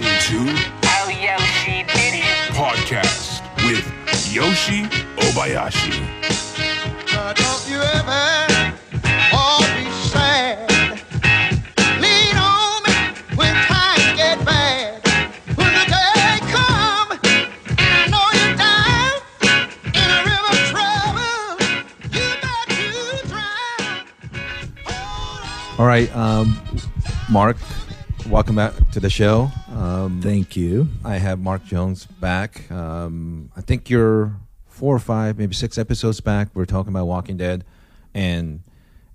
listening to Oh, Yoshi did it. Podcast with Yoshi Obayashi. Now don't you ever all be sad. Lean on me when times get bad. When the day come, I know you're down in a river of trouble. You got to drown. Hold on. All right, um, Mark, welcome back to the show. Um, Thank you. I have Mark Jones back. Um, I think you're four or five, maybe six episodes back. We're talking about Walking Dead, and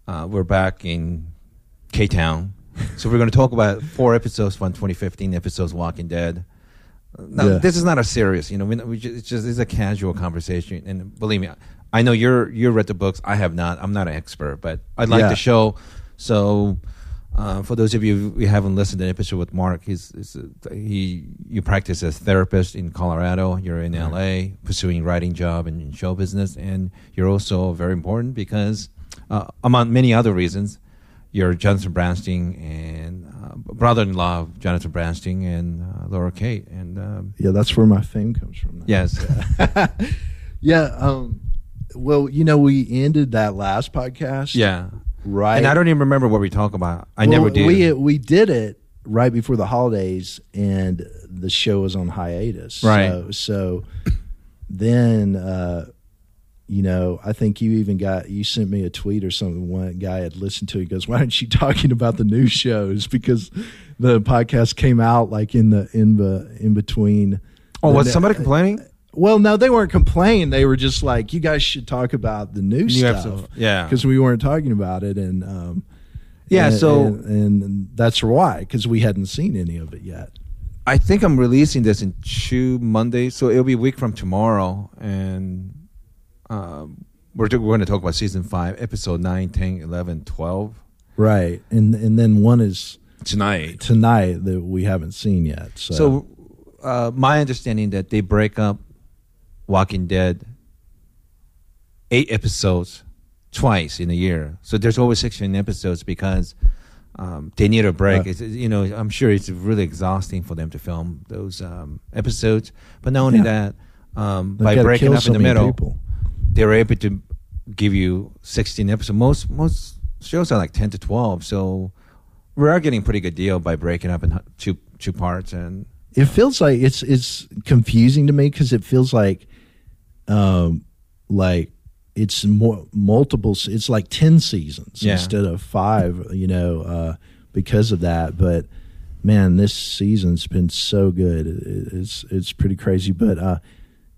uh, we're back in K Town. So we're going to talk about four episodes from 2015 episodes Walking Dead. Now, Yeah. this is not a serious, you know. We, we just, it's just it's a casual conversation, and believe me, I know you're you read the books. I have not. I'm not an expert, but I like Yeah. the show. So, uh, for those of you who haven't listened to the episode with Mark, he's, he's a, he you practice as therapist in Colorado. You're in LA pursuing writing job and show business, and you're also very important because, uh, among many other reasons, you're Jonathan Branstein and uh, brother-in-law of Jonathan Branstein and uh, Laura Kate, and um, Yeah, that's where my fame comes from. now. yes, Yeah. Um, well, you know, we ended that last podcast. yeah. Right. And I don't even remember what we talk about. I Well, never did. We we did it right before the holidays, and the show was on hiatus. Right. So, so then, uh, you know, I think you even got you sent me a tweet or something. One guy had listened to. it. He goes, "Why aren't you talking about the new shows?" Because the podcast came out like in the in the in between. oh, was somebody complaining? Well, no, they weren't complaining. They were just like, "You guys should talk about the new, New stuff." episode. Yeah. because we weren't talking about it, and um, Yeah, and- so- and, and that's why because we hadn't seen any of it yet. I think I'm releasing this in two Mondays, so it'll be a week from tomorrow, and um, we're we're going to talk about season five, episode 9, 10, 11, 12 Right, and and then one is tonight. tonight that we haven't seen yet. So, So, uh, my understanding that they break up Walking Dead eight episodes twice in a year. So there's always 16 episodes because um, they need a break. Uh, it's, you know, I'm sure it's really exhausting for them to film those um, episodes. But not only Yeah. that, um, by breaking up so in the middle, people. they're able to give you 16 episodes. Most most shows are like 10 to 12. So we are getting a pretty good deal by breaking up in two two parts and It feels like it's it's confusing to me because it feels like, um, like it's more multiple. It's like ten seasons Yeah. instead of five. You know, uh, because of that. But man, this season's been so good. It, it's it's pretty crazy. But uh,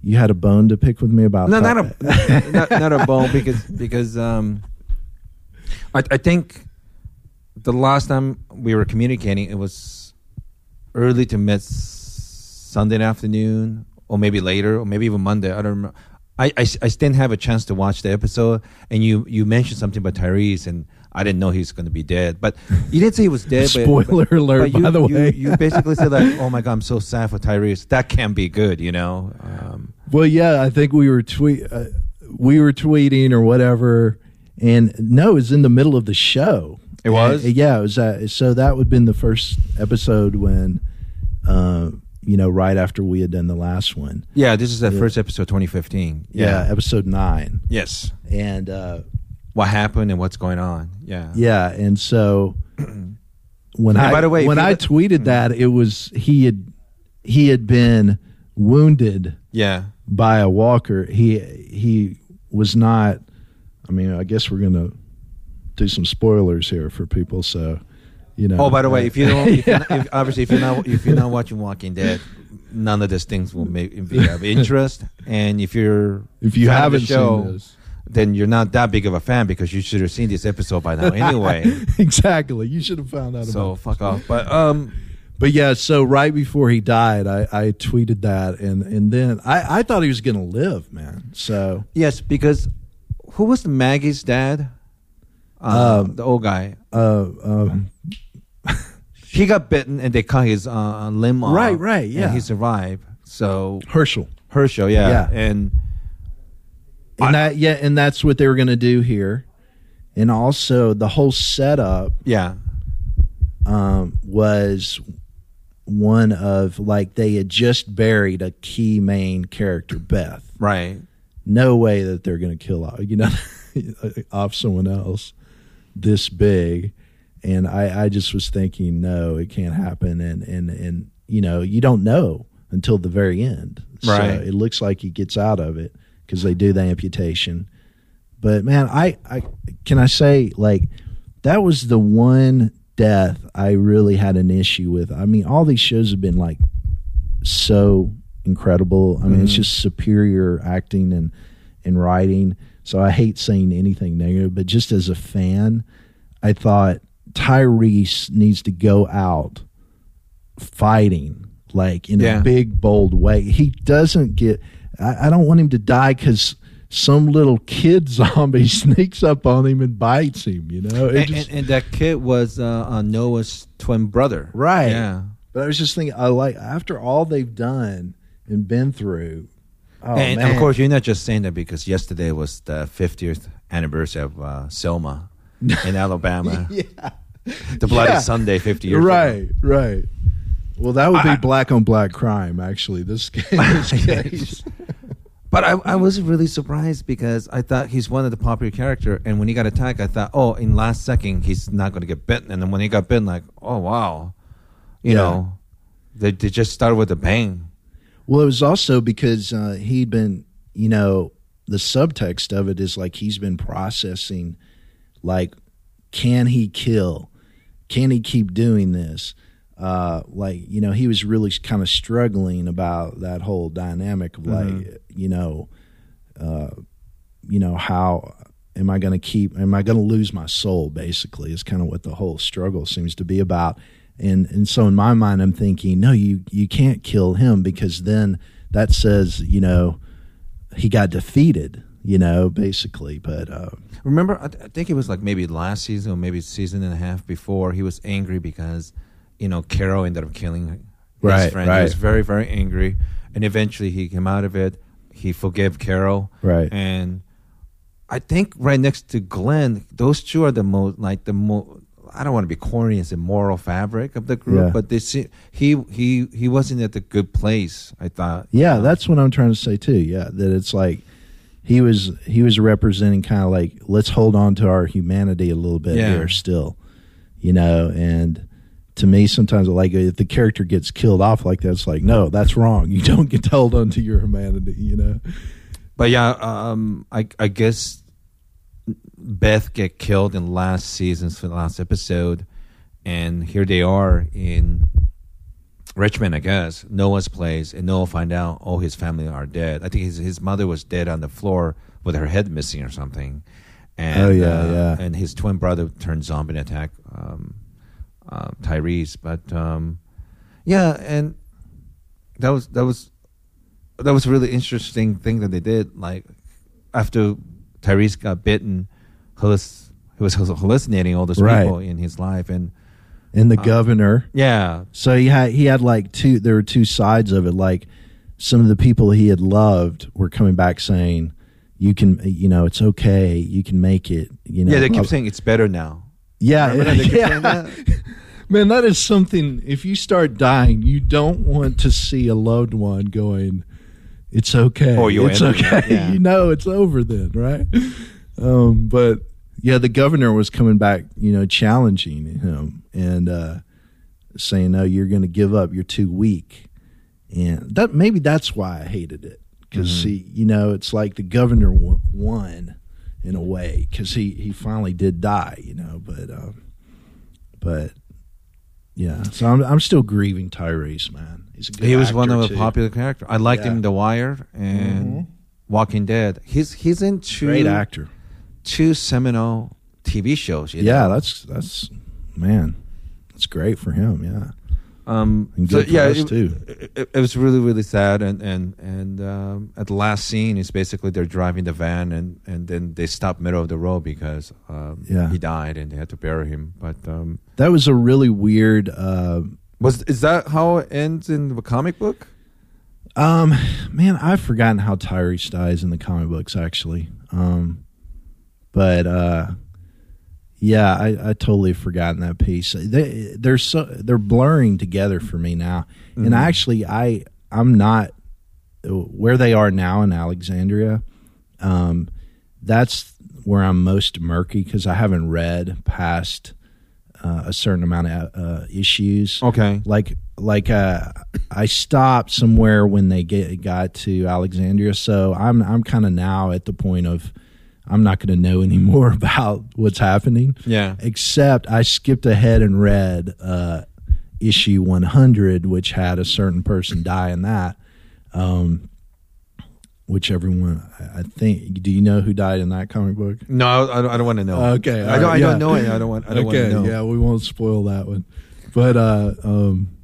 you had a bone to pick with me about no, that? not a not, not a bone because because um, I I think the last time we were communicating it was early to mid Sunday afternoon or maybe later or maybe even Monday. I don't remember. I, I, I didn't have a chance to watch the episode, and you, you mentioned something about Tyrese, and I didn't know he was going to be dead. But you didn't say he was dead. but- Spoiler but, alert, but you, by the you- way. you basically said like, "Oh my god, I'm so sad for Tyrese." That can't be good, you know. Um, Well, yeah, I think we were tweet uh, we were tweeting or whatever, and no, it was in the middle of the show. It was? And, yeah, it was. Uh, so that would have been the first episode when, uh, you know, right after we had done the last one. Yeah, this is the Yeah. first episode, 2015. Yeah, episode nine, Yes. and uh, What happened and what's going on? Yeah. yeah, and so when And I by the way, when I let- tweeted that, it was he had he had been wounded Yeah. by a walker. He he was not. I mean, I guess we're gonna do some spoilers here for people. So, you know. Oh, by the way, if you don't, if Yeah. not, if, obviously, if you're not, if you're not watching Walking Dead, none of these things will make be of interest. And if you're if you haven't show, seen this, then you're not that big of a fan because you should have seen this episode by now anyway. exactly, you should have found out so about. fuck off. But um, But yeah, so right before he died, I, I tweeted that, and and then I, I thought he was gonna live, man. So yes, because who was Maggie's dad? Uh, Um, the old guy. uh, um, He got bitten and they cut his uh, limb off. Right, right, yeah. And he survived. So Hershel. Hershel, yeah, Yeah. and and that yeah, and that's what they were going to do here, and also the whole setup yeah, um, was one of like they had just buried a key main character, Beth. Right. No way that they're going to kill off, you know, off someone else this big. And I, I just was thinking, no, it can't happen. And, and, and, you know, you don't know until the very end. Right. So it looks like he gets out of it because they do the amputation. But man, I, I can I say like that was the one death I really had an issue with. I mean, all these shows have been like so incredible. I mean, it's mm-hmm. just superior acting and and writing. So I hate saying anything negative, but just as a fan, I thought Tyrese needs to go out fighting like in Yeah. a big bold way. He doesn't get. I, I don't want him to die because some little kid zombie sneaks up on him and bites him. You know, And, just- and, and that kid was uh, uh, Noah's twin brother. Right. Yeah. But I was just thinking, I like after all they've done and been through. Oh and, man! and of course, you're not just saying that because yesterday was the 50th anniversary of uh, Selma in Alabama. yeah, The Bloody Yeah. Sunday 50 years ago. right, right. Well, that would be I- black on black crime. Actually, this, this case. But I, I was really surprised because I thought he's one of the popular character, and when he got attacked, I thought, oh, in last second he's not going to get bitten, and then when he got bitten, like, oh wow, you Yeah. know, they they just started with a bang. Well, it was also because uh, he'd been, you know, the subtext of it is like he's been processing, like, can he kill? Can he keep doing this? Uh, like, you know, he was really kind of struggling about that whole dynamic of like, you know, uh, you know, how am I going to keep? Am I going to lose my soul? Basically, is kind of what the whole struggle seems to be about. And and so in my mind, I'm thinking, no, you you can't kill him because then that says, you know, he got defeated. You know, basically. But uh, Remember, I, I think it was like maybe last season or maybe season and a half before. He was angry because, you know, Carol ended up killing his Right, friend. He was very, very angry, and eventually he came out of it. He forgave Carol, Right. And I think right next to Glenn, those two are the most like the most. I don't want to be corny as the moral fabric of the group, Yeah. but they see, he he he wasn't at the good place. I thought. Yeah, Uh, that's what I'm trying to say too. Yeah, that it's like he was he was representing kind of like let's hold on to our humanity a little bit Yeah. here still, you know. And to me, sometimes like if the character gets killed off like that, it's like no, that's wrong. You don't get to hold on to your humanity, you know. But yeah, um, I I guess Beth get killed in last season's last episode, and here they are in Richmond. I guess Noah's place, and Noah find out all his family are dead. I think his his mother was dead on the floor with her head missing or something. And, Oh, yeah, uh, yeah. And his twin brother turned zombie and attack um, uh, Tyrese. But um, yeah, and that was that was that was a really interesting thing that they did. Like after Tyrese got bitten, halluc- he was hallucinating all those Right. people in his life, and And the Uh, governor, yeah, so he had he had like two. There were two sides of it. Like some of the people he had loved were coming back saying, "You can, you know, it's okay. You can make it." You know, yeah, they keep saying it's better now. Yeah, Remember that they kept yeah. that? Man, that is something. If you start dying, you don't want to see a loved one going. It's okay. Oh, you it's okay. yeah. You know it's over then, right? Um, but yeah, the governor was coming back, you know, challenging him and uh, saying, "No, you're going to give up. You're too weak." And that maybe that's why I hated it because Mm-hmm. he, you know, it's like the governor won, in a way because he he finally did die, you know, but. Um, but yeah, so I'm I'm still grieving Tyrese, man. He's a good He was one of the popular character. I liked him in The Wire and Walking Dead. He's he's in two great actor. Two seminal TV shows. you Yeah, know? that's that's man, that's great for him. Yeah, Um, And so yeah, us, it, too. It, it- it was really really sad, and and and um, at the last scene is basically they're driving the van, and and then they stop middle of the road because um, Yeah. he died, and they had to bury him. But um, that was a really weird. Uh, was is that how it ends in the comic book? um, man, I've forgotten how Tyrese dies in the comic books actually. Um, but uh, Yeah, I, I totally forgotten that piece. They they're so they're blurring together for me now. And actually, I I'm not where they are now in Alexandria. Um, that's where I'm most murky because I haven't read past uh, a certain amount of uh, issues. Okay. Like like uh, I stopped somewhere when they get got to Alexandria, so I'm I'm kind of now at the point of I'm not going to know any more about what's happening. Yeah. Except I skipped ahead and read uh, issue 100, which had a certain person die in that. Um, which everyone, I think, do you know who died in that comic book? No, I don't, I don't want to know. Okay, I don't. right, I yeah. don't know it. I don't want. I don't okay, want to know. yeah, we won't spoil that one. But uh, um,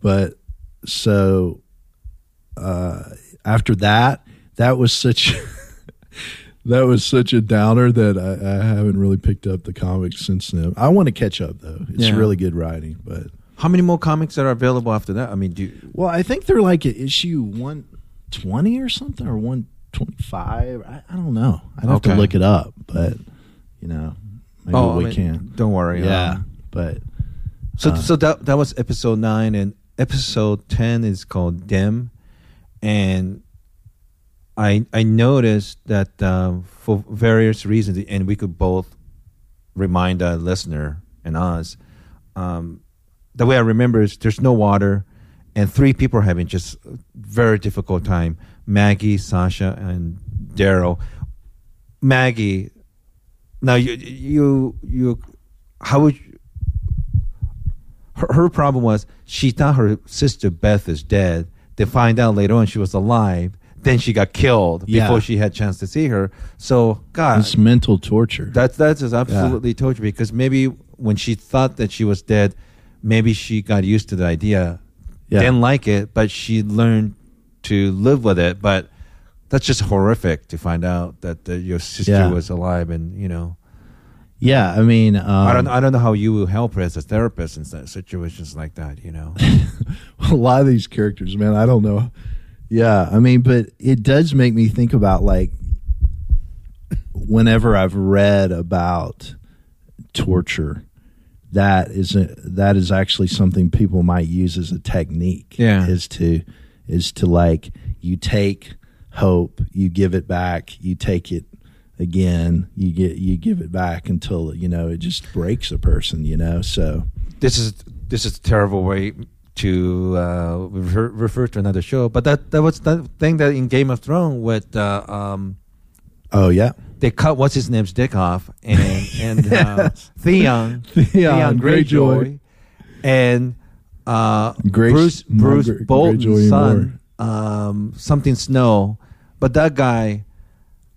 but so uh, after that, that was such that was such a downer that I, I haven't really picked up the comics since then. I want to catch up though; it's Yeah. really good writing. But How many more comics are available after that? I mean, do you, well, I think they're like at issue one twenty or something, or one twenty five. I, I don't know. I'd have to look it up, but you know, maybe oh, I we mean, can. Don't worry. Yeah, um, but So Uh, so that that was episode nine, and episode ten is called Them, and I I noticed that um, for various reasons, and we could both remind the listener and us. Um, the way I remember is there's no water, and three people are having just a very difficult time: Maggie, Sasha, and Daryl. Maggie, now you you you, how would you, her, her problem was she thought her sister Beth is dead. They find out later on she was alive. Then she got killed Yeah. before she had chance to see her. So God, it's mental torture. that's that's just absolutely torture because maybe when she thought that she was dead, maybe she got used to the idea, Yeah. didn't like it, but she learned to live with it. But that's just horrific to find out that uh, your sister Yeah. was alive, and you know. Yeah, I mean, um, I don't. I don't know how you will help her as a therapist in si- situations like that. You know. a lot of these characters, man. I don't know. Yeah, I mean, but it does make me think about like whenever I've read about torture, that is a, that is actually something people might use as a technique. Yeah. is to is to like you take hope, you give it back, you take it again, you get you give it back until you know it just breaks a person. You know, so this is this is a terrible way to uh, refer, refer to another show, but that that was the thing that in Game of Thrones with uh, um, oh yeah, they cut what's his name's dick off? And and uh, Theon. Theon Greyjoy. And uh, Grace- Bruce Bruce Greyjoy Bolton's son um, something Snow, but that guy.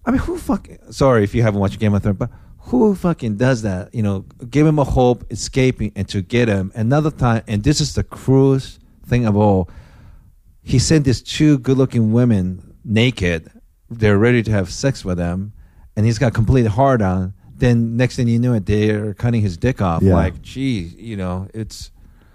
I mean, who fuck? Sorry if you haven't watched Game of Thrones, but who fucking does that? You know, give him a hope, escaping, and to get him another time. And this is the cruelest thing of all. He sent these two good-looking women naked. They're ready to have sex with him, and he's got complete hard on. Then next thing you know, it, they're cutting his dick off. Yeah. Like, gee, you know, it's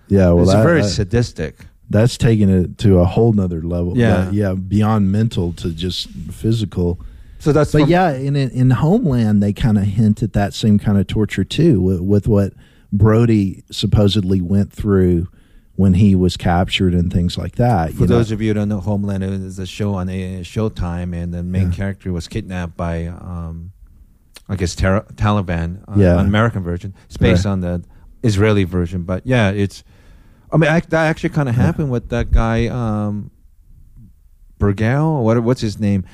yeah. Well, it's that- very that- sadistic. that's taking it to a whole nother level. Yeah. That- yeah, beyond mental to just physical. So that's But from- yeah, in in Homeland, they kind of hint at that same kind of torture too, with, with what Brody supposedly went through when he was captured and things like that. For you know? those of you who don't know, Homeland is a show on a Showtime, and the main Yeah. character was kidnapped by, um, I guess, Tar- Taliban, uh, Yeah. an American version. It's based Right. on the Israeli version, but yeah, it's. I mean, I, that actually kind of happened with that guy, um, Bergdahl. What what's his name?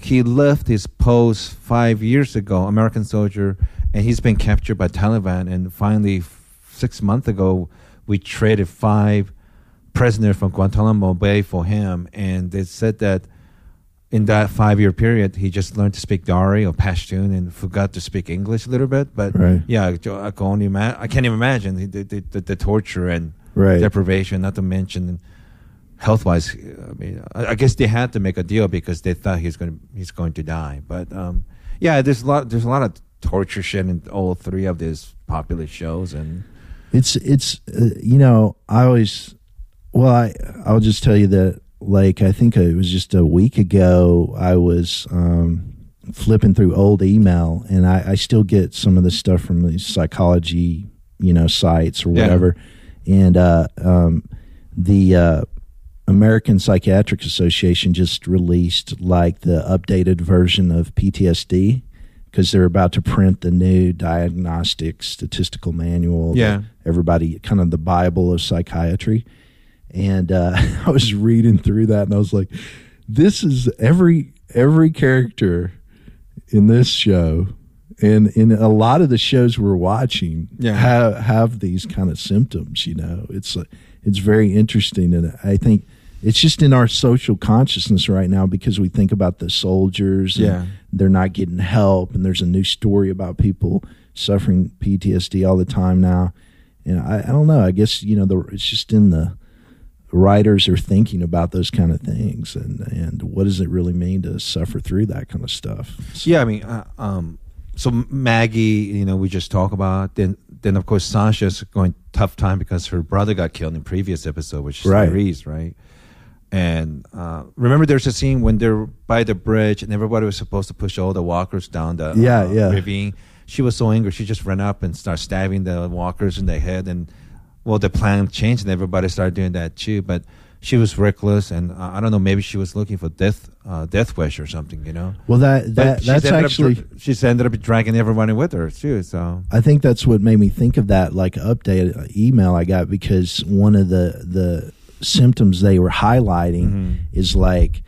He left his post five years ago, American soldier, and he's been captured by Taliban. And finally, six months ago, we traded five prisoners from Guantanamo Bay for him, and they said that in that five-year period, he just learned to speak Dari or Pashtun and forgot to speak English a little bit. But Right. yeah, I can only ima- I can't even imagine the, the, the, the torture and Right. deprivation. Not to mention health-wise. I mean, I, guess they had to make a deal because they thought he's going to he's going to die. But um, yeah, there's a lot there's a lot of torture shit in all three of these popular shows, and It's it's uh, you know I always well I I'll just tell you that like I think it was just a week ago I was um flipping through old email, and I, I still get some of the stuff from these psychology, you know, sites or Yeah. whatever. And uh, um, the uh, American Psychiatric Association just released like the updated version of PTSD because they're about to print the new diagnostic statistical manual. Yeah. everybody kind of the Bible of psychiatry. And uh, I was reading through that, and I was like, "This is every every character in this show." And in a lot of the shows we're watching, Yeah. have have these kind of symptoms. You know, it's it's very interesting, and I think it's just in our social consciousness right now because we think about the soldiers. and Yeah. they're not getting help, and there's a new story about people suffering PTSD all the time now. And I, I don't know. I guess you know the it's just in the writers are thinking about those kind of things, and and what does it really mean to suffer through that kind of stuff? Yeah, I mean, uh, um, so Maggie, you know, we just talk about. Then, then of course, Sasha's going tough time because her brother got killed in previous episode, which is Right. Tyrese, right? And uh, remember, there's a scene when they're by the bridge, and everybody was supposed to push all the walkers down the Yeah, uh, yeah. ravine. She was so angry, she just ran up and started stabbing the walkers in the head. And well, the plan changed, and everybody started doing that too. But she was reckless, and uh, I don't know, maybe she was looking for death, uh, death wish or something, you know. Well, that that that's up actually. she's ended up dragging everybody with her too. So I think that's what made me think of that like update uh, email I got because one of the the symptoms they were highlighting Mm-hmm. is like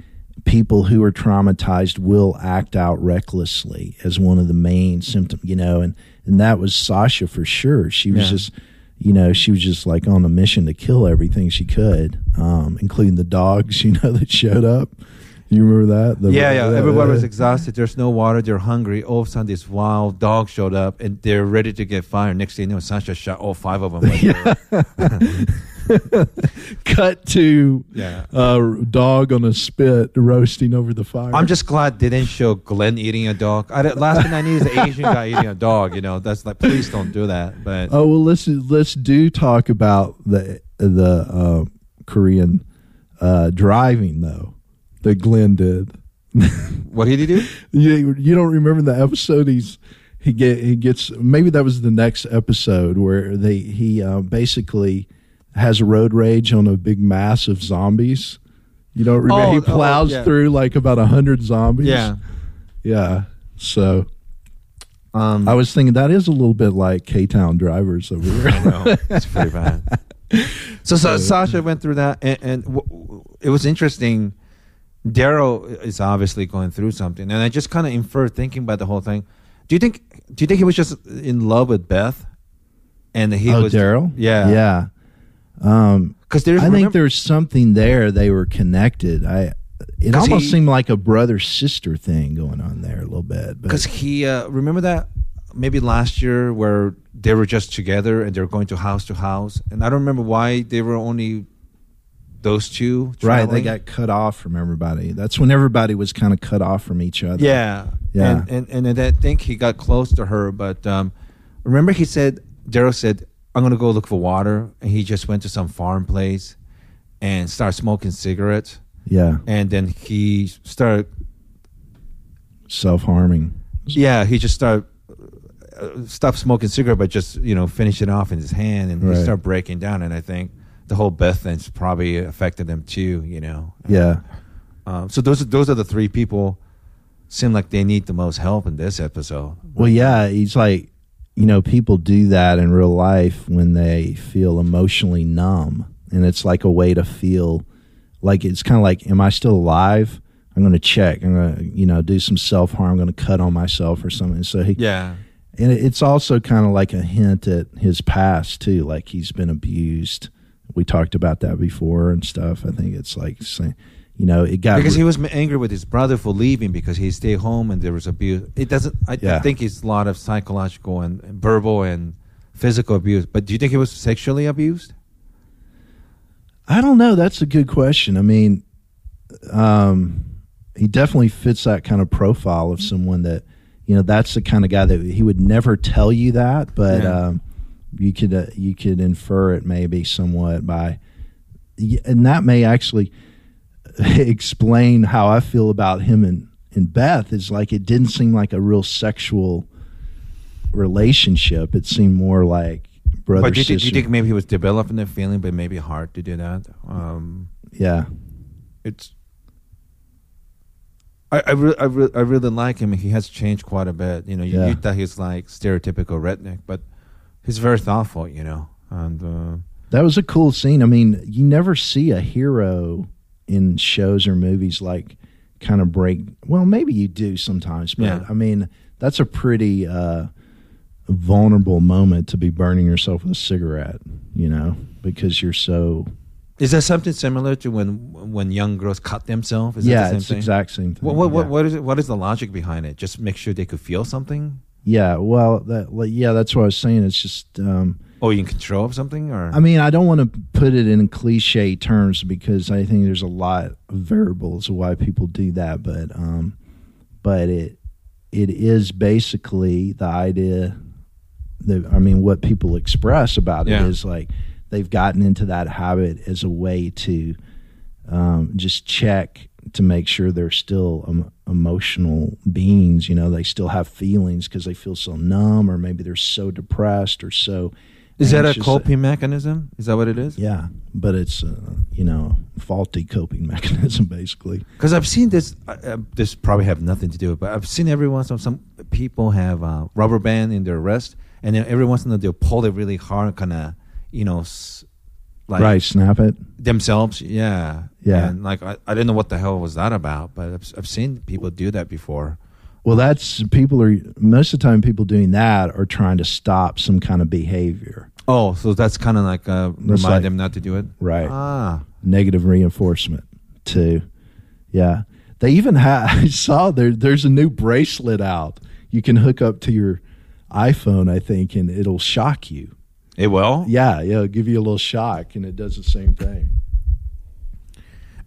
people who are traumatized will act out recklessly as one of the main symptoms, you know, and and that was Sasha for sure. She was Yeah. just you know, she was just like on a mission to kill everything she could, um, including the dogs, you know, that showed up. You remember that? The- yeah, yeah, everybody was uh, exhausted. There's no water. They're hungry. All of a sudden, this wild dog showed up, and they're ready to get fired. Next thing you know, Sasha shot all five of them. with her. cut to Yeah. uh, dog on a spit roasting over the fire. I'm just glad they didn't show Glenn eating a dog. I, last thing I need is an Asian guy eating a dog. You know, that's like, please don't do that. But oh well, let's let's do talk about the the uh, Korean uh, driving though that Glenn did. what did he do? You you don't remember the episode? He's he get he gets maybe that was the next episode where they he uh, basically has road rage on a big mass of zombies. You don't remember? Oh, he oh, plows yeah. through like about a hundred zombies. Yeah. yeah. So Um, I was thinking that is a little bit like K Town drivers over I there. know it's pretty bad. So, Sa- Sasha went through that, and, and w- w- it was interesting. Daryl is obviously going through something, and I just kind of inferred, thinking about the whole thing. Do you think? Do you think he was just in love with Beth? And he oh, was Daryl. yeah, yeah. Um, Because there's I think there's something there. They were connected. I. it almost he- seemed like a brother sister thing going on there a little bit. Because he uh, remember that maybe last year where they were just together and they were going to house to house, and I don't remember why they were only those two. right, they got cut off from everybody. That's when everybody was kind of cut off from each other. Yeah, Yeah. And and, and I think he got close to her, but um, remember he said Daryl said I'm gonna go look for water, and he just went to some farm place and started smoking cigarettes, yeah, and then he started self harming. yeah he just started. Uh, stopped smoking cigarette, but just you know finish it off in his hand, and Right. he started breaking down. And I think the whole Beth thing's probably affected him too. You know. Yeah, Um, so those are those are the three people seem like they need the most help in this episode. Well, yeah, he's like, you know, people do that in real life when they feel emotionally numb, and it's like a way to feel like it's kind of like, am I still alive? I'm going to check. I'm going to, you know, do some self harm. I'm going to cut on myself or something. So he, Yeah. and it's also kind of like a hint at his past too, like he's been abused. We talked about that before and stuff. I think it's like saying, you know, it got because re- he was angry with his brother for leaving because he stayed home and there was abuse. It doesn't. I, I think it's a lot of psychological and and verbal and physical abuse. But do you think he was sexually abused? I don't know. That's a good question. I mean, um, he definitely fits that kind of profile of someone that, you know, that's the kind of guy that he would never tell you that, but Yeah. um, you could uh, you could infer it maybe somewhat by, and that may actually explain how I feel about him and in Beth is like it didn't seem like a real sexual relationship. It seemed more like brother But do you, think, do you think maybe he was developing the feeling, but maybe hard to do that? Um, yeah, it's. I I, re- I, re- I really like him. He has changed quite a bit. You know, you, Yeah. you thought he's like stereotypical redneck, but he's very thoughtful. You know, and uh, that was a cool scene. I mean, you never see a hero in shows or movies like kind of break. Well, maybe you do sometimes, but Yeah. I mean, that's a pretty uh, vulnerable moment to be burning yourself with a cigarette. You know, because you're so is that something similar to when when young girls cut themselves? Is that yeah, the it's thing? exact same thing. What what, what what is it? What is the logic behind it? Just make sure they could feel something, Yeah, well, that like, yeah, that's what I was saying. It's just, um, or you in control of something, or I mean, I don't want to put it in cliche terms because I think there's a lot of variables of why people do that, but um, but it it is basically the idea that I mean, what people express about it is Yeah. like they've gotten into that habit as a way to um, just check to make sure they're still um, emotional beings. You know, they still have feelings because they feel so numb, or maybe they're so depressed or so. Is that a coping mechanism? Is that what it is? Yeah, but it's uh, you know faulty coping mechanism basically. Because I've seen this. Uh, uh, this probably have nothing to do, with it, but I've seen every once in a while some people have uh, rubber band in their wrist, and then every once in a while they'll pull it really hard, kind of, you know, s- like right, snap it. themselves. Yeah, Yeah. And like I, I didn't know what the hell was that about, but I've, I've seen people do that before. Well, that's people are most of the time people doing that are trying to stop some kind of behavior. Oh, so that's kind of like uh, remind like- them not to do it. Right. Ah, negative reinforcement too. Yeah, they even have. I saw there. There's a new bracelet out. You can hook up to your iPhone, I think, and it'll shock you. it will. Yeah, yeah, it'll give you a little shock, and it does the same thing.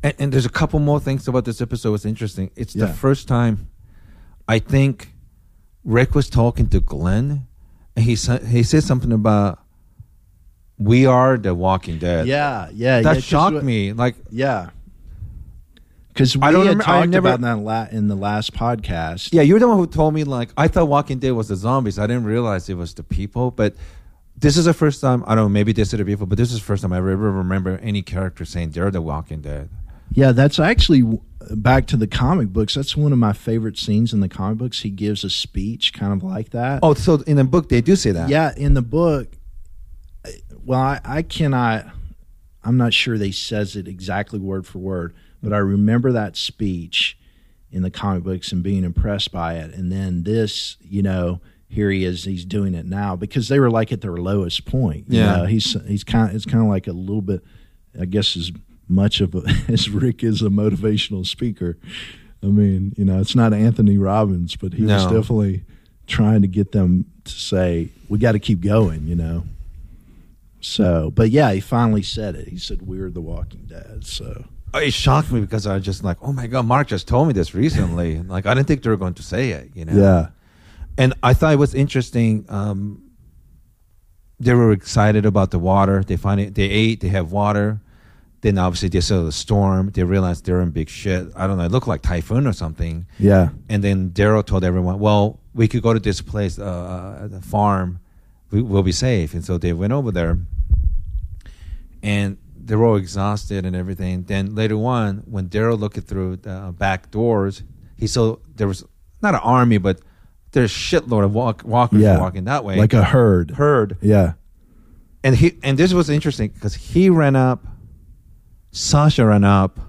And, and there's a couple more things about this episode. It's interesting. It's the first time I think Rick was talking to Glenn, and he he said something about we are the Walking Dead. Yeah, yeah, that yeah, shocked what- me. Like Yeah, because we I don't had remem- I talked never- about that la- in the last podcast. Yeah, you're the one who told me like I thought Walking Dead was the zombies. I didn't realize it was the people. But this is the first time I don't know. Maybe this is the people, but this is the first time I ever remember any character saying they're the Walking Dead. Yeah, that's actually back to the comic books. That's one of my favorite scenes in the comic books. He gives a speech kind of like that. Oh, so in the book they do say that. Yeah, in the book, well, I, I cannot. I'm not sure they says it exactly word for word, but I remember that speech in the comic books and being impressed by it. And then this, you know, here he is. He's doing it now because they were like at their lowest point. you Yeah. know. he's he's kind. Of, it's kind of like a little bit. I guess as much of a, as Rick is a motivational speaker. I mean, you know, it's not Anthony Robbins, but he was definitely trying to get them to say, "We got to keep going," you know. So, but yeah, he finally said it. He said, "We're the Walking Dead." So, it shocked me because I was just like, oh my god, Mark just told me this recently. like I didn't think they were going to say it. You know. yeah, and I thought it was interesting. Um, they were excited about the water. They find it. They ate. They have water. Then obviously they saw the storm. They realized they're in big shit. I don't know. It looked like typhoon or something. yeah, And then Daryl told everyone, "Well, we could go to this place, uh, the farm. We, we'll be safe." And so they went over there, and they're all exhausted and everything. Then later on, when Daryl looked through the uh, back doors, he saw there was not an army, but there's a shitload of walk, walkers yeah, walking that way, like a herd. herd. Yeah, And he and this was interesting because he ran up, Sasha ran up,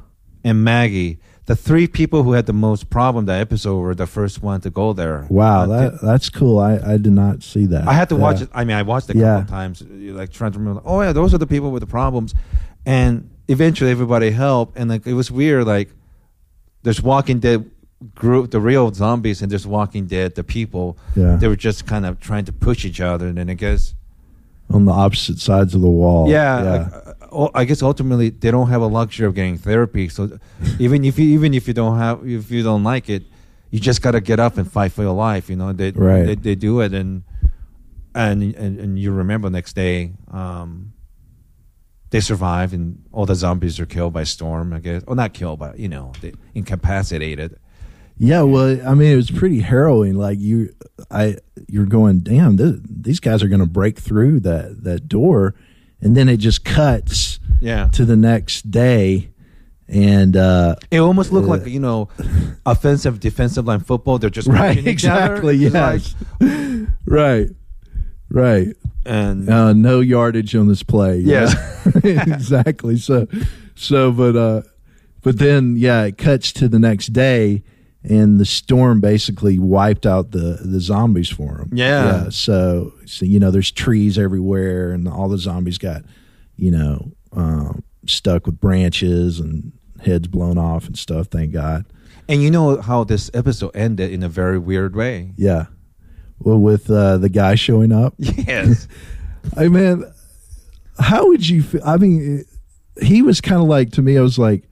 and Maggie. The three people who had the most problem that episode were the first one to go there. wow, that that's cool. I I did not see that. I had to watch it. I mean, I watched it a couple Yeah. of times, like trying to remember. Oh yeah, those are the people with the problems, and eventually everybody helped. And like it was weird. Like there's Walking Dead group, the real zombies, and there's Walking Dead, the people. Yeah. They were just kind of trying to push each other, and then I guess on the opposite sides of the wall. yeah, like, uh, I guess ultimately they don't have a luxury of getting therapy. So even if you even if you don't have if you don't like it, you just got to get up and fight for your life. You know, they Right. they, they do it, and and and, and you remember next day. Um, they survive, and all the zombies are killed by storm. I guess, or not killed, but you know, they incapacitated. Yeah, well, I mean, it was pretty harrowing. Like you, I, you're going, damn, th- these guys are going to break through that that door, and then it just cuts Yeah. to the next day, and uh, It almost looked Uh, like you know, offensive defensive line football. They're just right, punching each other. exactly, yes, like- right, right. and Uh, no yardage on this play. Yeah. exactly. So, so, but, uh, but then, yeah, it cuts to the next day, and the storm basically wiped out the the zombies for them. Yeah. So, so you know, there's trees everywhere, and all the zombies got, you know, um, stuck with branches and heads blown off and stuff. Thank God. and you know how this episode ended in a very weird way. Yeah. Well, with uh, the guy showing up. Yes. I mean, how would you? Feel? I mean, he was kind of like to me. I was like,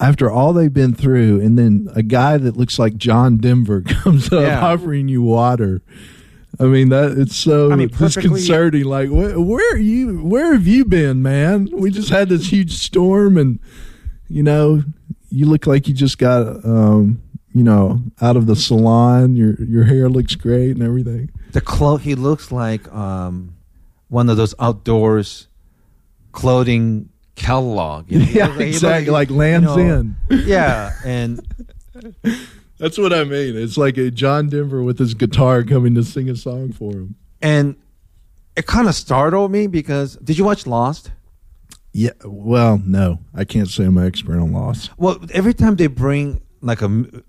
after all they've been through, and then a guy that looks like John Denver comes up Yeah. offering you water. I mean that it's so I mean, disconcerting. Like, where, where are you? Where have you been, man? We just had this huge storm, and you know, you look like you just got, um, you know, out of the salon. Your your hair looks great and everything. the clo- he looks like um, one of those outdoors clothing catalog. You know? Yeah, looks exactly, looks- like Lands End. Yeah, and That's what I mean. It's like a John Denver with his guitar coming to sing a song for him. and it kind of startled me because did you watch Lost? Yeah. Well, no, I can't say I'm an expert on Lost. Well, every time they bring like a m-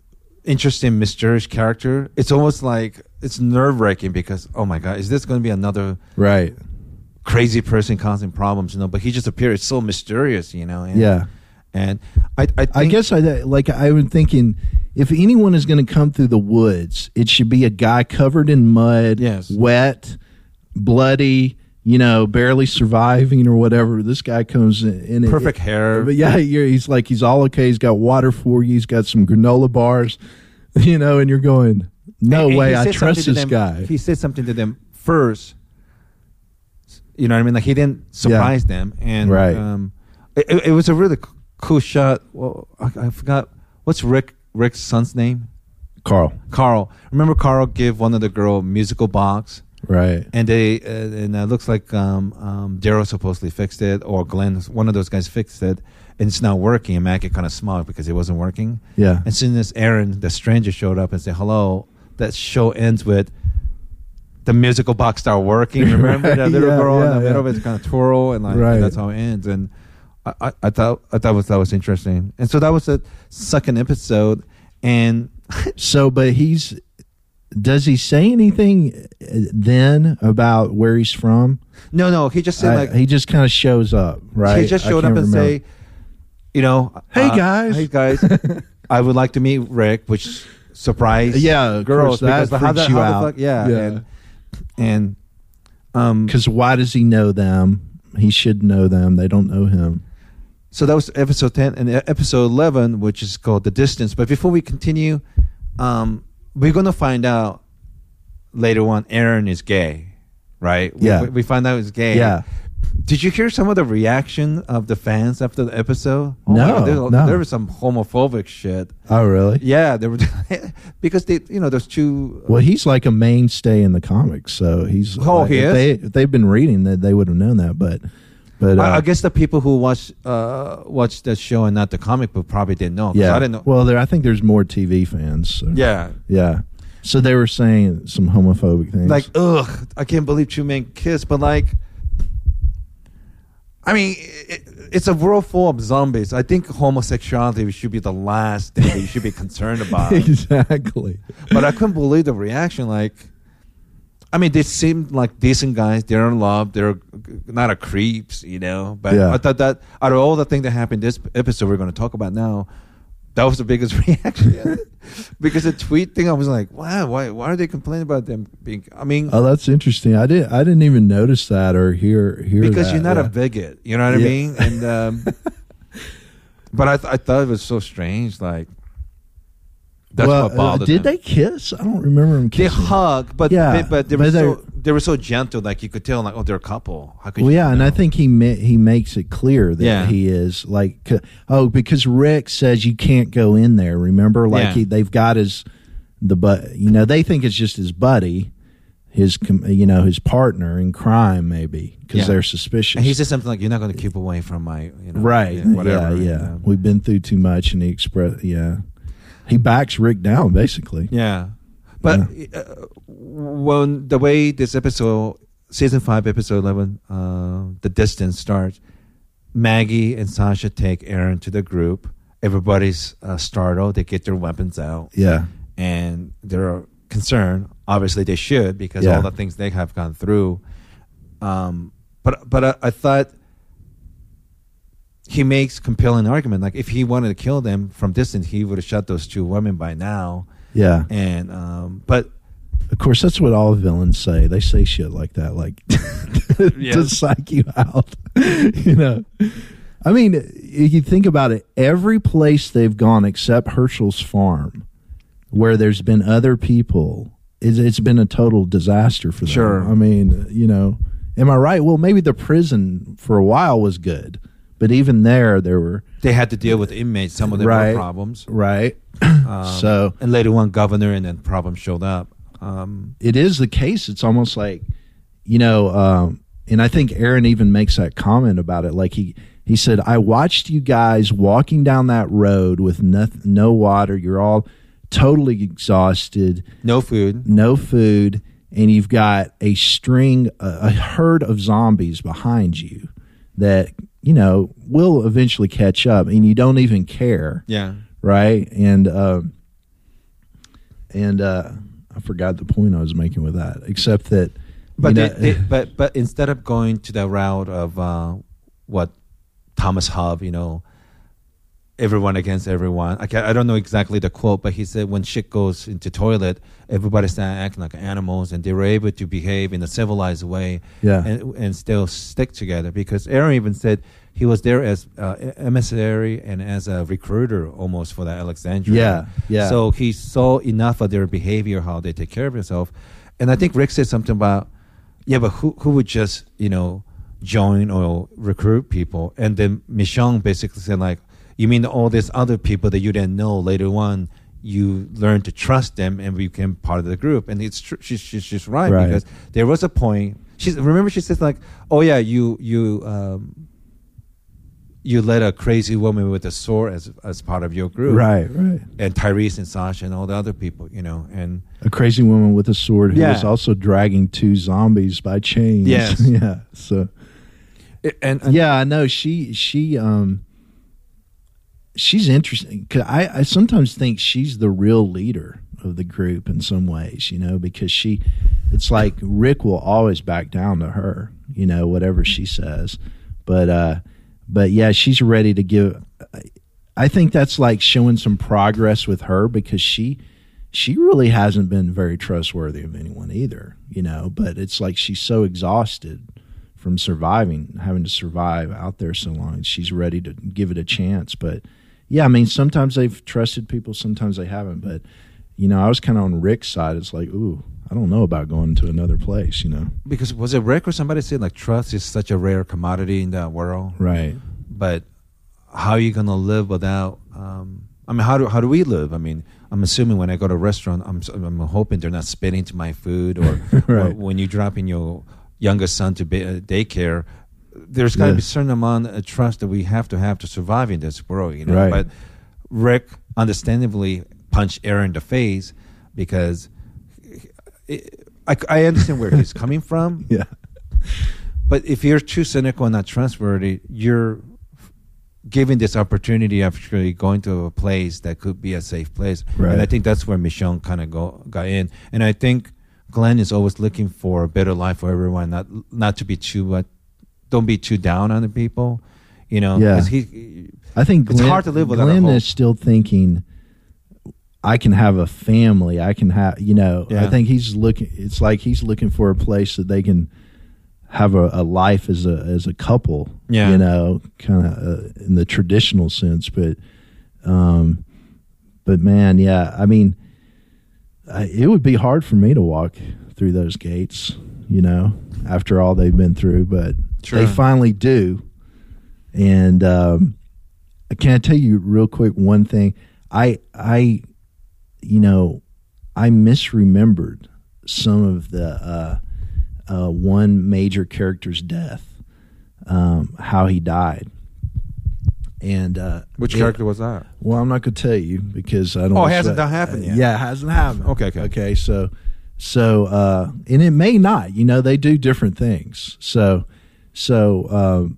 interesting, mysterious character, it's almost like it's nerve wracking because oh my god, is this going to be another Right. Crazy person causing problems? You know, but he just appeared. It's so mysterious, you know. And, Yeah. and I, I, think, I guess I like I was thinking if anyone is going to come through the woods, it should be a guy covered in mud, Yes. wet, bloody, you know, barely surviving or whatever. This guy comes in, in it- perfect hair. But yeah, you're, he's like he's all okay. He's got water for you. He's got some granola bars, you know, and you're going, no And- and way, I trust this them- guy. He said something to them first. You know what I mean? Like he didn't surprise them, and Right. um, it, it- was a really cool shot. Well, I, I forgot what's Rick Rick's son's name. Carl, Carl. Remember Carl give one of the girl musical box, right? and they uh, and it looks like um, um, Daryl supposedly fixed it, or Glenn, one of those guys fixed it, and it's not working. And Maggie kind of smiled because it wasn't working. Yeah, And soon as Aaron, the stranger, showed up and said hello, that show ends with the musical box start working. Remember Right, that little yeah, girl in yeah, the middle of it kind of twirl, and like and that's how it ends. And I, I, I thought I thought was that was interesting. And so that was the second episode, and So, but he's does he say anything uh, then about where he's from? no, no, he just said I- like he just kind of shows up, right? he just showed up and remember. say, you know, Hey, uh, guys. hey guys, I would like to meet Rick, which surprised Yeah, girls course, that because how the, freaks you how the out. fuck, yeah, Yeah. and and um Because why does he know them? He should know them. They don't know him. So that was episode 10 and episode 11, which is called The Distance. But before we continue, um, we're going to find out later on Aaron is gay, right? Yeah. We, we find out he's gay. Yeah. Did you hear some of the reaction of the fans after the episode? Oh No, there, no. there was some homophobic shit. Oh, really? Yeah, there were because they, you know, those two. Well, he's like a mainstay in the comics, so he's. Oh, like, he if is? They, if they've been reading that, they would have known that. But, but uh, I, I guess the people who watch uh, watch the show and not the comic book probably didn't know. yeah. I didn't know. Well, there. I think there's more TV fans. So. yeah, Yeah. So they were saying some homophobic things. like ugh i can't believe two men kiss but like i mean it, it's a world full of zombies. I think homosexuality should be the last thing that you should be concerned about. Exactly. but i couldn't believe the reaction like i mean they seemed like decent guys. They're in love. They're not a creeps you know? But Yeah. i thought that out of all the things that happened this episode we're going to talk about now that was the biggest reaction because the tweet thing i was like wow why, why are they complaining about them being i mean Oh, that's interesting. I didn't. I didn't even notice that or hear hear because that, you're not yeah. a bigot. You know what I mean? And um, but I th- I thought it was so strange. Like That's well, what uh, bothered did them. they kiss? I don't remember them They kissing. hug, but Yeah, they, but they but were so they were so gentle, like you could tell, like oh, they're a couple. How could Well, you yeah, and? I think he ma- he makes it clear that Yeah. he is like oh because Rick says you can't go in there. Remember, like Yeah. he they've got his the but you know they think it's just his buddy, his com- you know his partner in crime maybe because Yeah. they're suspicious. And he said something like, "You're not going to keep away from my, you know, right, yeah, whatever." yeah, you know. We've been through too much, and he express yeah, he backs Rick down basically. Yeah, but uh, when the way this episode, season five, episode eleven, uh, the distance starts, Maggie and Sasha take Aaron to the group. Everybody's uh, startled. They get their weapons out, Yeah, and they're concerned. Obviously, they should because Yeah. all the things they have gone through. Um, but but I, I thought he makes compelling argument. Like if he wanted to kill them from distance, he would have shot those two women by now. yeah. And um, but Of course, that's what all villains say. They say shit like that, like to Yes. psych you out. you know, I mean, if you think about it, every place they've gone except Hershel's farm, where there's been other people, it's, it's been a total disaster for them. Sure. I mean, you know, am I right? Well, maybe the prison for a while was good, but even there, there were they had to deal with inmates. Some of them Right. were problems. right. Um, so and later one governor, and then problems showed up. Um, it is the case. It's almost like, you know, um, and I think Aaron even makes that comment about it. Like he he said, "I watched you guys walking down that road with no, no water. You're all totally exhausted, no food. no food, and you've got a string, a, a herd of zombies behind you that you know will eventually catch up, and you don't even care." Yeah. right? And um, and uh, I forgot the point I was making with that, except that. But they, know- they, but but instead of going to the route of uh, what Thomas Hobbes, you know, everyone against everyone. I, I don't know exactly the quote, but he said when shit goes into toilet, everybody start acting like animals, and they were able to behave in a civilized way, Yeah. and and still stick together. Because Aaron even said he was there as uh, emissary and as a recruiter almost for that Alexandria. Yeah, yeah. So he saw enough of their behavior, how they take care of themselves, and I think Rick said something about, yeah, but who who would just you know join or recruit people? And then Michonne basically said like, you mean all these other people that you didn't know later on. You learn to trust them and became part of the group, and it's true. She's she's just right, Right. because there was a point. She's remember she says like, oh yeah, you you um, you let a crazy woman with a sword as as part of your group, right, right. and Tyrese and Sasha and all the other people, you know, and A crazy woman with a sword who Yeah. was also dragging two zombies by chains. Yes. yeah. So and, and yeah, I know she she um she's interesting. 'Cause I I sometimes think she's the real leader of the group in some ways, you know, because she it's like Rick will always back down to her, you know, whatever she says. But uh but yeah, she's ready to give I think that's like showing some progress with her because she she really hasn't been very trustworthy of anyone either, you know, but it's like she's so exhausted from surviving, having to survive out there so long. She's ready to give it a chance. But yeah, I mean, sometimes they've trusted people, sometimes they haven't. But you know, I was kind of on Rick's side. It's like, ooh, I don't know about going to another place. You know, because was it Rick or somebody said like trust is such a rare commodity in that world, right? but how are you gonna live without? Um, I mean, how do how do we live? I mean, I'm assuming when I go to a restaurant, I'm I'm hoping they're not spitting to my food, or, or when you drop in your youngest son to uh, daycare, there's got to Yeah. be a certain amount of trust that we have to have to survive in this world, you know. Right. But Rick, understandably, punched Aaron in the face because it, I, I understand where he's coming from. Yeah, But if you're too cynical and not trustworthy, you're giving this opportunity of actually going to a place that could be a safe place. Right. And I think that's where Michonne kind of go got in. And I think Glenn is always looking for a better life for everyone, not not to be too uh, don't be too down on the people, you know. Yeah. 'cause he I think It's Glenn, hard to live without a Glenn is still thinking. I can have a family. I can have, you know. Yeah. I think he's looking. It's like he's looking for a place that they can have a, a life as a as a couple. Yeah. you know, kind of uh, in the traditional sense. But, um, but man, yeah, I mean, I, it would be hard for me to walk through those gates, you know, after all they've been through, but Sure. they finally do. And um, can I tell you real quick one thing? I I you know I misremembered some of the uh, uh, one major character's death, um, how he died, and uh, Which it- character was that? Well, I'm not going to tell you because I don't. Oh, it hasn't done happened yet. Yeah, it hasn't happened. Okay, okay. okay. So, so, uh, and it may not. You know, they do different things. So, so, um,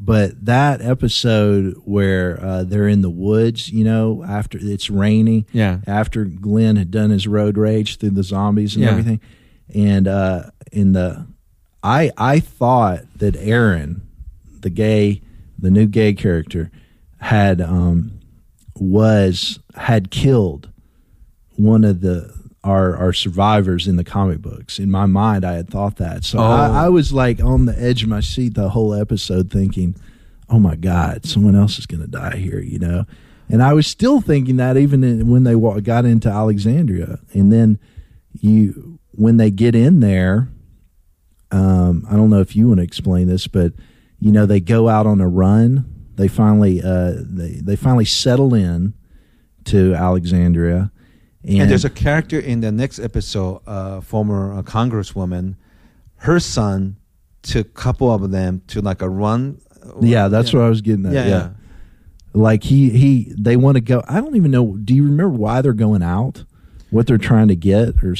but that episode where uh, they're in the woods, you know, after it's raining, Yeah. after Glenn had done his road rage through the zombies and Yeah. everything, and uh, in the, I I thought that Aaron, the gay, the new gay character, had um was had killed one of the our our survivors in the comic books. In my mind, I had thought that, so Oh. I, I was like on the edge of my seat the whole episode, thinking, "Oh my God, someone else is going to die here," you know. And I was still thinking that even in, when they wa- got into Alexandria, and then you when they get in there, um, I don't know if you want to explain this, but you know they go out on a run. They finally uh, they they finally settle in to Alexandria, and, And, there's a character in the next episode, uh, former uh, congresswoman. Her son took a couple of them to like a run. yeah, that's what I was getting at. Yeah, Yeah, yeah. like he he they want to go. I don't even know. Do you remember why they're going out? What they're trying to get, or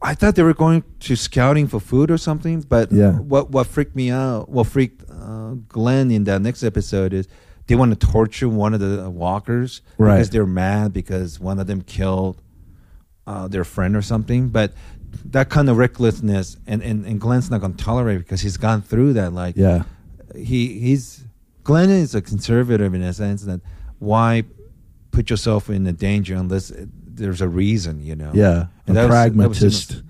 I thought they were going to scouting for food or something, but Yeah. what what freaked me out, what freaked uh, Glenn in that next episode is they want to torture one of the walkers Right. because they're mad because one of them killed uh, their friend or something. But that kind of recklessness, and, and, and Glenn's not going to tolerate it because he's gone through that. Like yeah, he he's Glenn is a conservative in a sense that why put yourself in a danger unless it, there's a reason, you know. yeah, And a that was- was pragmatist.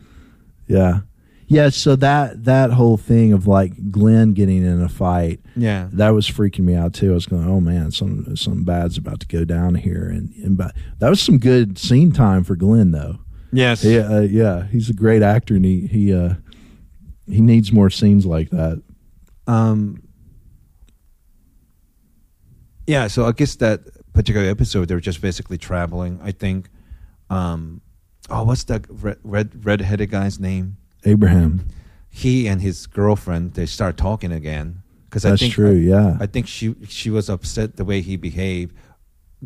yeah, yeah. So that that whole thing of like Glenn getting in a fight. Yeah. that was freaking me out too. I was going, "Oh man, some something bad's about to go down here." And, and but that was some good scene time for Glenn, though. Yes. Yeah, uh, yeah, he's a great actor, and he he uh, he needs more scenes like that. Um. Yeah, so I guess that particular episode, they were just basically traveling. I think. Um, oh, what's that red red redheaded guy's name? Abraham, He and his girlfriend they start talking again because I that's think true. yeah, I think she she was upset the way he behaved.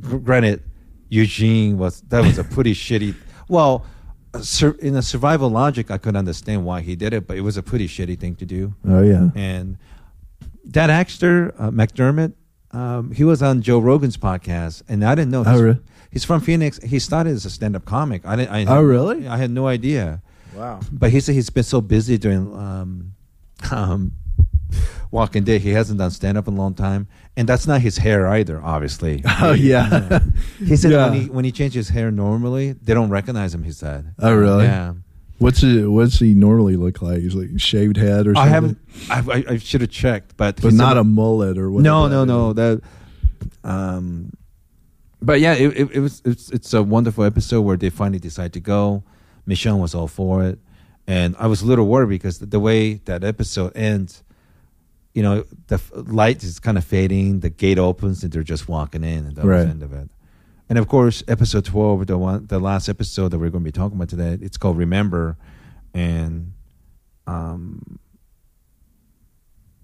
Gr- Granted, Eugene was that was a pretty shitty. Well, uh, in a survival logic, I could understand why he did it, but it was a pretty shitty thing to do. oh yeah, And that actor uh, McDermitt, um, he was on Joe Rogan's podcast, and I didn't know. Oh, He's, really? he's from Phoenix. He started as a stand-up comic. I didn't. I, Oh, really? I had no idea. Wow, But he said he's been so busy doing um, um, Walking Dead, he hasn't done stand up in a long time, and that's not his hair either. Obviously. oh yeah, He said Yeah. when he when he changes his hair normally, they don't recognize him. He said. Oh, really? Yeah. What's it? What's he normally look like? He's like shaved head or something. I haven't. I, I, I should have checked, but but not said- a mullet or whatever. No, no, no. That. Um. But yeah, it, it, it was it's it's a wonderful episode where they finally decide to go. Michonne was all for it, and I was a little worried because the, the way that episode ends, you know, the f- light is kind of fading, the gate opens, and they're just walking in, and that was the end of it. And of course, episode twelve, the one, the last episode that we're going to be talking about today, it's called Remember, and um,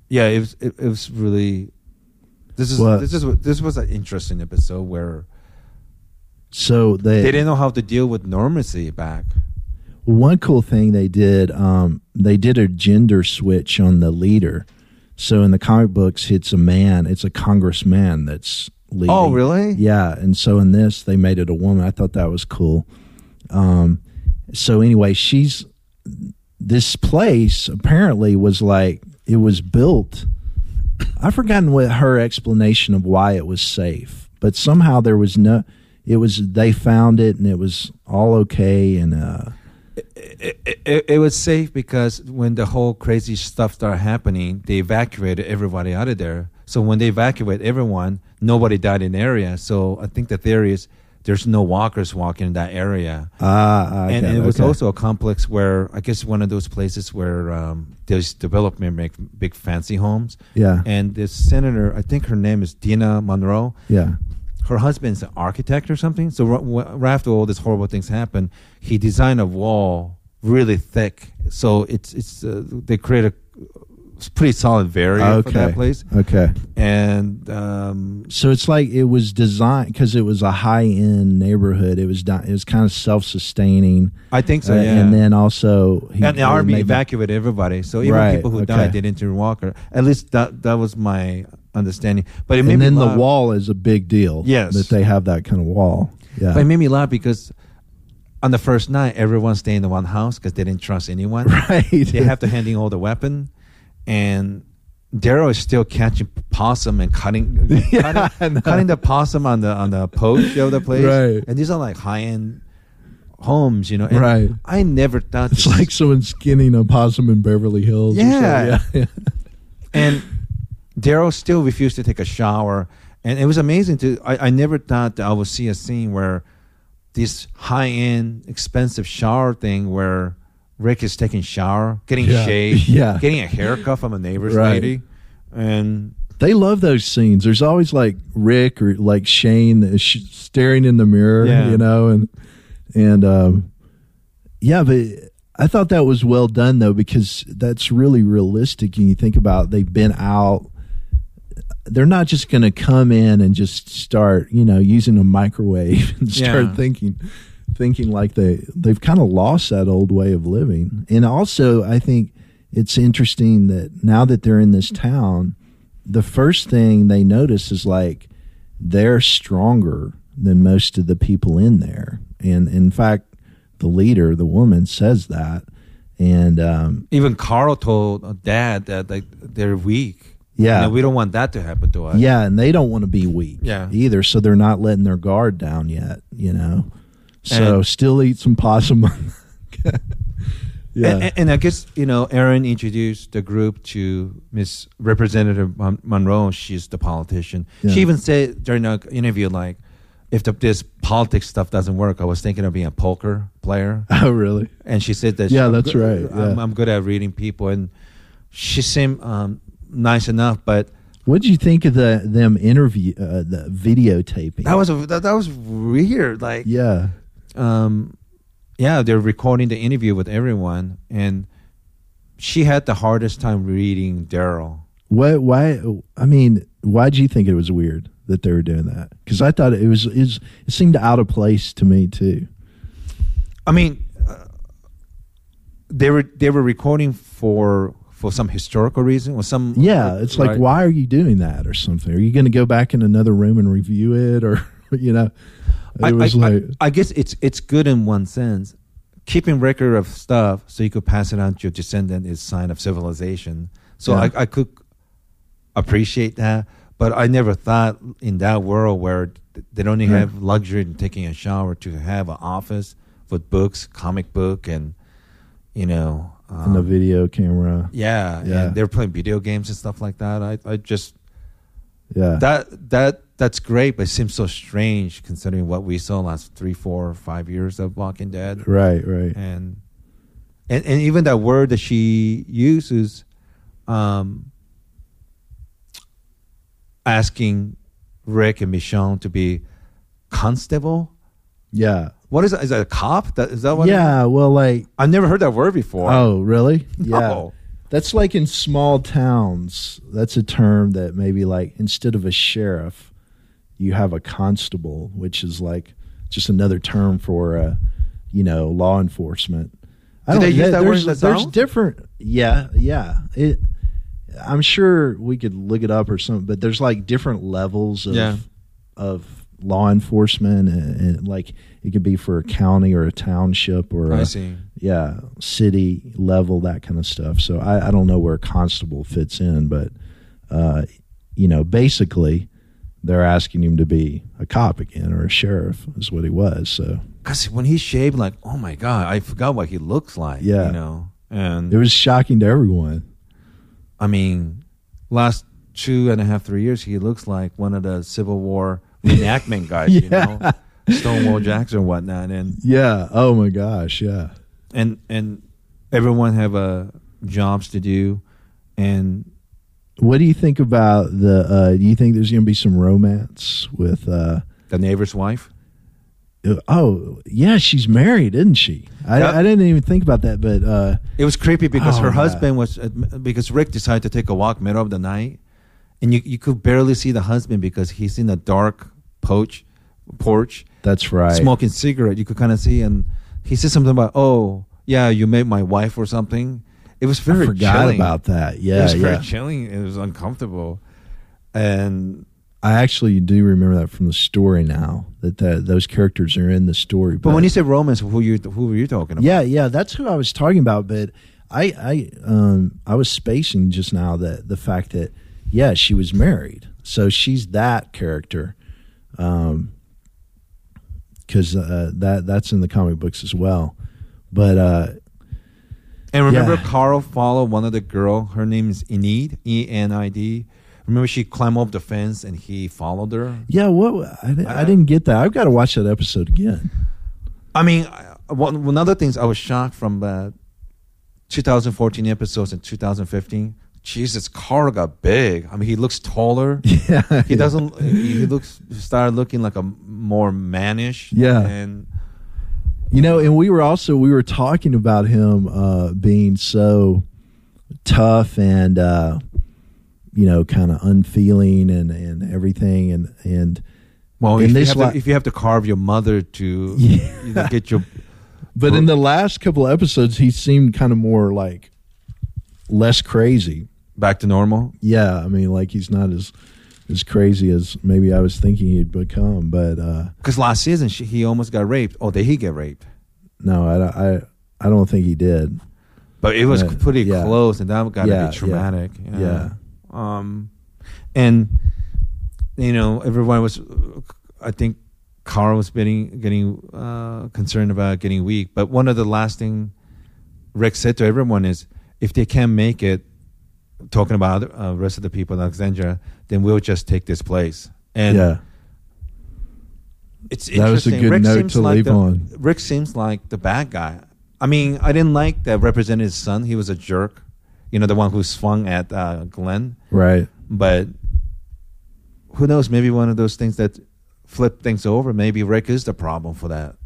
yeah, it was it, it was really. This is What? this is this was an interesting episode where So they, they didn't know how to deal with normacy back. One cool thing they did um, they did a gender switch on the leader. So in the comic books it's a man it's a congressman that's leading. Oh, really? yeah and so in this they made it a woman. I thought that was cool. Um, so anyway she's this place apparently was like it was built. I've forgotten what her explanation of why it was safe but somehow there was no it was they found it and it was all okay and uh It, it, it was safe because when the whole crazy stuff started happening, they evacuated everybody out of there. So when they evacuate everyone, nobody died in the area. So I think the theory is there's no walkers walking in that area. Ah, and, okay, and it was okay. also a complex where I guess one of those places where um, there's development make big fancy homes. Yeah. And this senator, I think her name is Dina Monroe. yeah. Her husband's an architect or something. So ri- ri- right after all these horrible things happened, he designed a wall really thick. So it's it's uh, they create a pretty solid barrier for that Okay. place. Okay. And um, So it's like it was designed because it was a high end neighborhood. It was di- it was kind of self sustaining. I think so. Uh, yeah. And then also, he, and the army evacuated everybody. So even Right, people who okay. died, didn't enter walker. At least that that was my understanding. But it made And then the wall is a big deal. Yes. that they have that kind of wall. Yeah, But it made me laugh because on the first night, everyone stayed in the one house because they didn't trust anyone. right. They have to hand in all the weapon, and Daryl is still catching possum and cutting, Yeah, cutting, the possum on the on the poach of the place. Right. And these are like high end homes, you know. And Right. I never thought It's this- like someone skinning a possum in Beverly Hills. or something. Yeah. yeah. and Daryl still refused to take a shower. And it was amazing to I, I never thought that I would see a scene where this high end expensive shower thing where Rick is taking shower, getting Yeah. shaved, Yeah. getting a haircut from a neighbor's Right. lady. And They love those scenes. There's always like Rick or like Shane that is staring in the mirror, Yeah. you know, and and um, yeah, but I thought that was well done though because that's really realistic. And you think about they've been out. They're not just going to come in and just start, you know, using a microwave and start Yeah. thinking, thinking like they they've kind of lost that old way of living. And also, I think it's interesting that now that they're in this town, the first thing they notice is like they're stronger than most of the people in there. And in fact, the leader, the woman, says that. And um, even Carl told dad that like they're weak. Yeah. We don't want that to happen to us. yeah, and they don't want to be weak Yeah. either. So they're not letting their guard down yet, you know. So And- still eat some possum. yeah. And, and, and I guess you know, Aaron introduced the group to Miss Representative Monroe. She's the politician. Yeah. She even said during the interview, like, if the, this politics stuff doesn't work, I was thinking of being a poker player. oh, really? And she said that. Yeah, I'm that's good- right, I'm. I'm good at reading people, and she seemed um, nice enough. But What did you think of the them interview, uh, the videotaping? that was a, that, that was weird. Like, yeah. um, yeah, they're recording the interview with everyone, and she had the hardest time reading Daryl. What? Why? I mean, why did you think it was weird that they were doing that? Because I thought it was, it was. It seemed out of place to me too. I mean, uh, they were they were recording for for some historical reason or some. Yeah, it's like, right? why are you doing that or something? Are you going to go back in another room and review it, or you know? I, was I- like, I, I guess it's it's good in one sense. Keeping record of stuff so you could pass it on to your descendant is sign of civilization. So Yeah. I, I could appreciate that, but I never thought in that world where they don't even Yeah. have luxury in taking a shower to have an office with books, comic book, and you know, on the um, video camera. Yeah, Yeah. and they're playing video games and stuff like that. I, I just Yeah, that that that's great, but it seems so strange considering what we saw last three, four, five years of Walking Dead, right, right. and and and even that word that she uses, um, asking Rick and Michonne to be constable. Yeah, What is that? Is that a cop? That is that what? it yeah. Well, like, I've never heard that word before. oh, really? Yeah. No. That's like in small towns. That's a term that maybe like instead of a sheriff, you have a constable, which is like just another term for uh, you know, law enforcement. I Do they use that word there's, in the there's South? different yeah, yeah. It I'm sure we could look it up or something, but there's like different levels of Yeah. of law enforcement and, and like it could be for a county or a township or I a, see. yeah, city level, that kind of stuff. So I, I don't know where constable fits in, but uh, you know, basically, they're asking him to be a cop again or a sheriff is what he was. So Because when he shaved, like, oh my god, I forgot what he looks like. Yeah. you know, and it was shocking to everyone. I mean, last two and a half, three years, he looks like one of the Civil War reenactment guys. You Yeah. know, Stonewall Jackson and whatnot, and Yeah. Oh my gosh. Yeah. and and everyone have uh, jobs to do, and What do you think about the? Uh, do you think there's going to be some romance with? Uh, the neighbor's wife. oh yeah, she's married, isn't she? I, Yep. I didn't even think about that, but uh, It was creepy because Oh, her husband was uh, because Rick decided to take a walk middle of the night, and you you could barely see the husband because he's in a dark porch, porch that's right. smoking cigarette. You could kind of see, and he said something about, "Oh, yeah, you made my wife or something." It was very I forgot chilling. about that. it Yeah, was very yeah. chilling. It was uncomfortable, and I actually do remember that from the story now that the, those characters are in the story. but when you said romance, who you who were you talking about? yeah, yeah, that's who I was talking about. But I, I, um, I was spacing just now that the fact that yeah, she was married, so she's that character, um, because uh, that that's in the comic books as well. But uh, And remember, Yeah. Carl followed one of the girl. Her name is Enid, E N I D. Remember, she climbed up the fence and he followed her. yeah, what I, di- I didn't get that. I've got to watch that episode again. I mean, I- one, one other things I was shocked from uh, 2014 episodes and 2015. Jesus, Carl got big. I mean, he looks taller. Yeah, He doesn't. He looks started looking like a more mannish. Yeah. and You know, and we were also we were talking about him uh, being so tough and uh, you know kind of unfeeling and and everything and and well, in if you, have li- to, if you have to carve your mother to Yeah. you know, get your but in the last couple of episodes he seemed kind of more like less crazy. Back to normal. Yeah, I mean like he's not as as crazy as maybe I was thinking he'd become, but uh, Because last season she, he almost got raped. Oh, did he get raped? no, I, I I don't think he did. But it was Uh, pretty yeah. close, and that got to Yeah, be traumatic. yeah. Um, and you know, everyone was. I think Carl was getting getting uh, concerned about getting weak. But one of the last thing Rick said to everyone is, if they can't make it, talking about uh, rest of the people in Alexandria, then we'll just take this place. And yeah. it's That was a good Rick note to like leave the, on. Rick seems like the bad guy. I mean, I didn't like that represented his son. He was a jerk. You know, the one who swung at uh, Glenn. Right. But who knows? Maybe one of those things that flip things over. Maybe Rick is the problem for that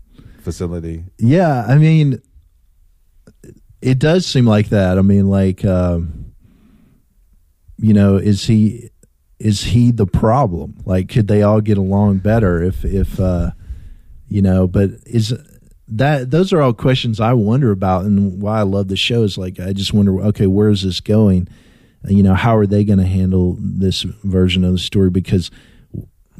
facility. Yeah, I mean, it does seem like that. I mean, like, um, you know, is he is he the problem? Like, could they all get along better if if uh, you know? But is that those are all questions I wonder about, and why I love the show is like I just wonder, okay, where is this going? You know, how are they going to handle this version of the story? Because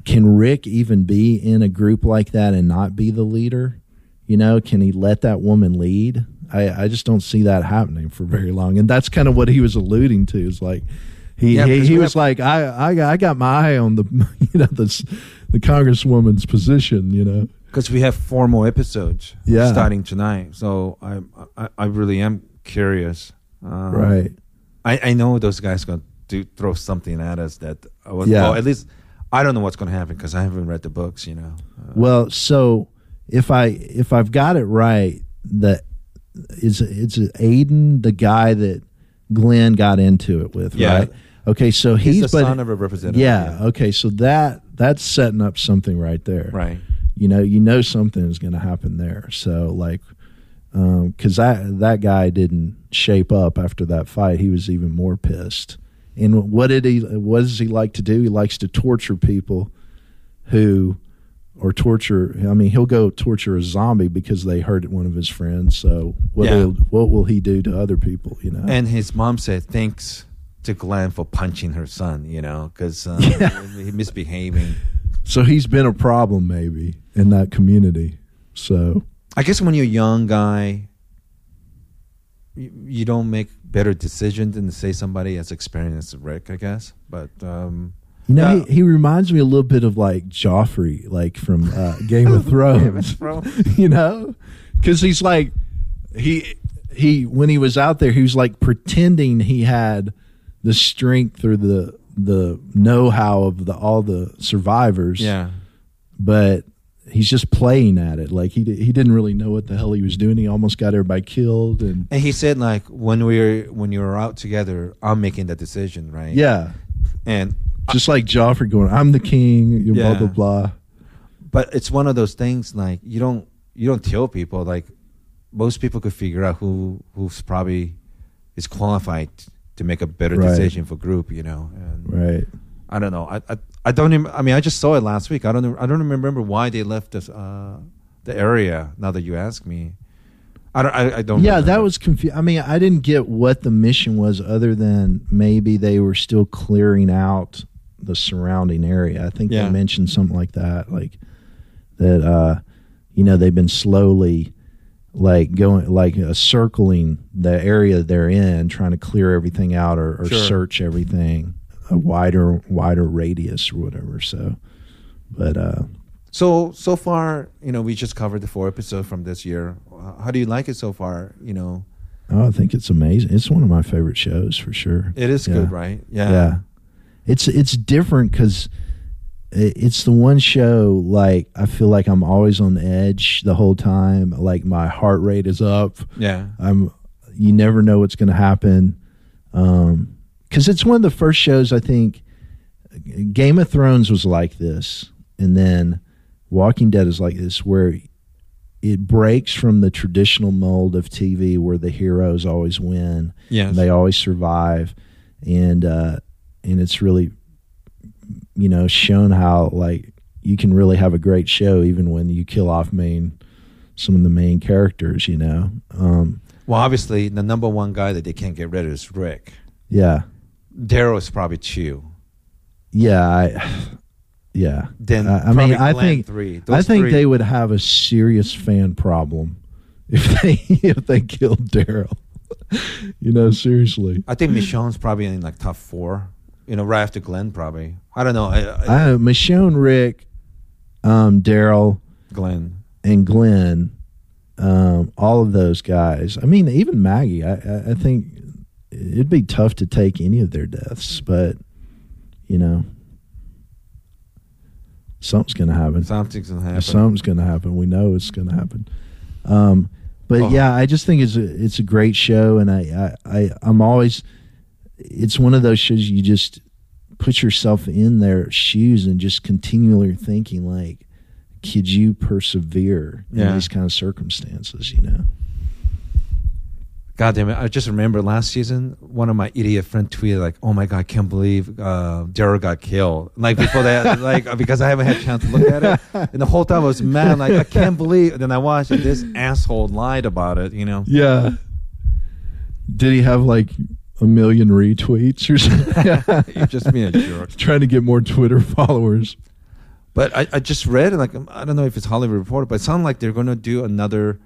can Rick even be in a group like that and not be the leader? You know, can he let that woman lead? I, I just don't see that happening for very long. And that's kind of what he was alluding to. Is like he Yeah, he, he was have- like I I got, I got my eye on the you know the the congresswoman's position. You know, Because we have four more episodes Yeah. starting tonight. So I, I, I really am curious. Um, right? I, I know those guys going to do, throw something at us that I was, Yeah. well, at least I don't know what's going to happen because I haven't read the books, you know. Uh, Well, so if I if I've got it right, that is it's Aiden the guy that Glenn got into it with, Yeah. right? Okay, so he's, he's, the but son of a representative. yeah, okay, so that that's setting up something right there, Right. You know, you know something is going to happen there. So like, um, because that that guy didn't shape up after that fight, he was even more pissed. And what did he? What does he like to do? He likes to torture people who or torture. I mean, he'll go torture a zombie because they hurt one of his friends. So what Yeah. will what will he do to other people? You know, And his mom said thanks to Glenn for punching her son, you know, because uh, he misbehaving. so he's been a problem maybe in that community. So I guess when you're a young guy, you, you don't make better decisions than to say somebody as experienced as Rick, I guess. But um, you know, Yeah. he, he reminds me a little bit of like Joffrey, like from uh, Game of Thrones. you know, because he's like he he when he was out there, he was like pretending he had the strength or the the know how of the all the survivors. yeah, but he's just playing at it. Like he he didn't really know what the hell he was doing. He almost got everybody killed, and And he said like when we're when you're out together, I'm making the decision, right? yeah, And just like Joffrey going, "I'm the king," you blah Yeah. blah blah. but it's one of those things like you don't you don't tell people like most people could figure out who who's probably is qualified to make a better Right. decision for group, you know. And Right. I don't know. I, I I don't even. I mean, I just saw it last week. I don't. I don't remember why they left us uh, the area. Now that you ask me, I don't. I, I don't. Yeah, remember. that was confusing. I mean, I didn't get what the mission was, other than maybe they were still clearing out the surrounding area. I think Yeah. they mentioned something like that, like that. uh You know, they've been slowly like going like uh, circling the area they're in, trying to clear everything out or, or Sure. search everything a wider wider radius or whatever. So, but uh So so far, you know, we just covered the four episodes from this year. How do you like it so far? You know, oh, I think it's amazing. It's one of my favorite shows for sure. it is Yeah. good, right? Yeah. yeah it's it's different because it's the one show like i feel like i'm always on the edge the whole time. Like my heart rate is up. Yeah. i'm you never know what's going to happen. Um because it's one of the first shows i think game of thrones was like this and then walking dead is like this where it breaks from the traditional mold of tv where the heroes always win. Yeah, they always survive. And uh and it's really you know shown how like you can really have a great show even when you kill off main some of the main characters you know um Well, obviously, the number one guy that they can't get rid of is Rick. yeah Daryl is probably two. yeah i yeah Then I- i mean i think three. i think three- they would have a serious fan problem if they if they killed daryl you know seriously I think Michonne's probably in like top four. You know, right after Glenn, probably. I don't know. I, I, I, michonne rick um daryl Glenn. and Glenn, um, all of those guys. I mean, even Maggie. I, I, I think it'd be tough to take any of their deaths, but you know, something's going to happen. Something's gonna happen. Something's going to happen. We know it's going to happen. Um, but Oh. yeah, I just think it's a it's a great show, and I, I, I I'm always. It's one of those shows you just put yourself in their shoes and just continually thinking like, could you persevere in these kind of circumstances? You know. God damn it! I just remember last season, one of my idiot friend tweeted like, "Oh my god, I can't believe uh, Daryl got killed." Like before that, like because I haven't had a chance to look at it, and the whole time I was mad, like I can't believe. And then I watched it. This asshole lied about it. You know. Yeah. Did he have like a million retweets or something? You're just being a jerk. Trying to get more Twitter followers. But I, I just read like um, I don't know if it's Hollywood Reporter, but it sounds like they're going to do another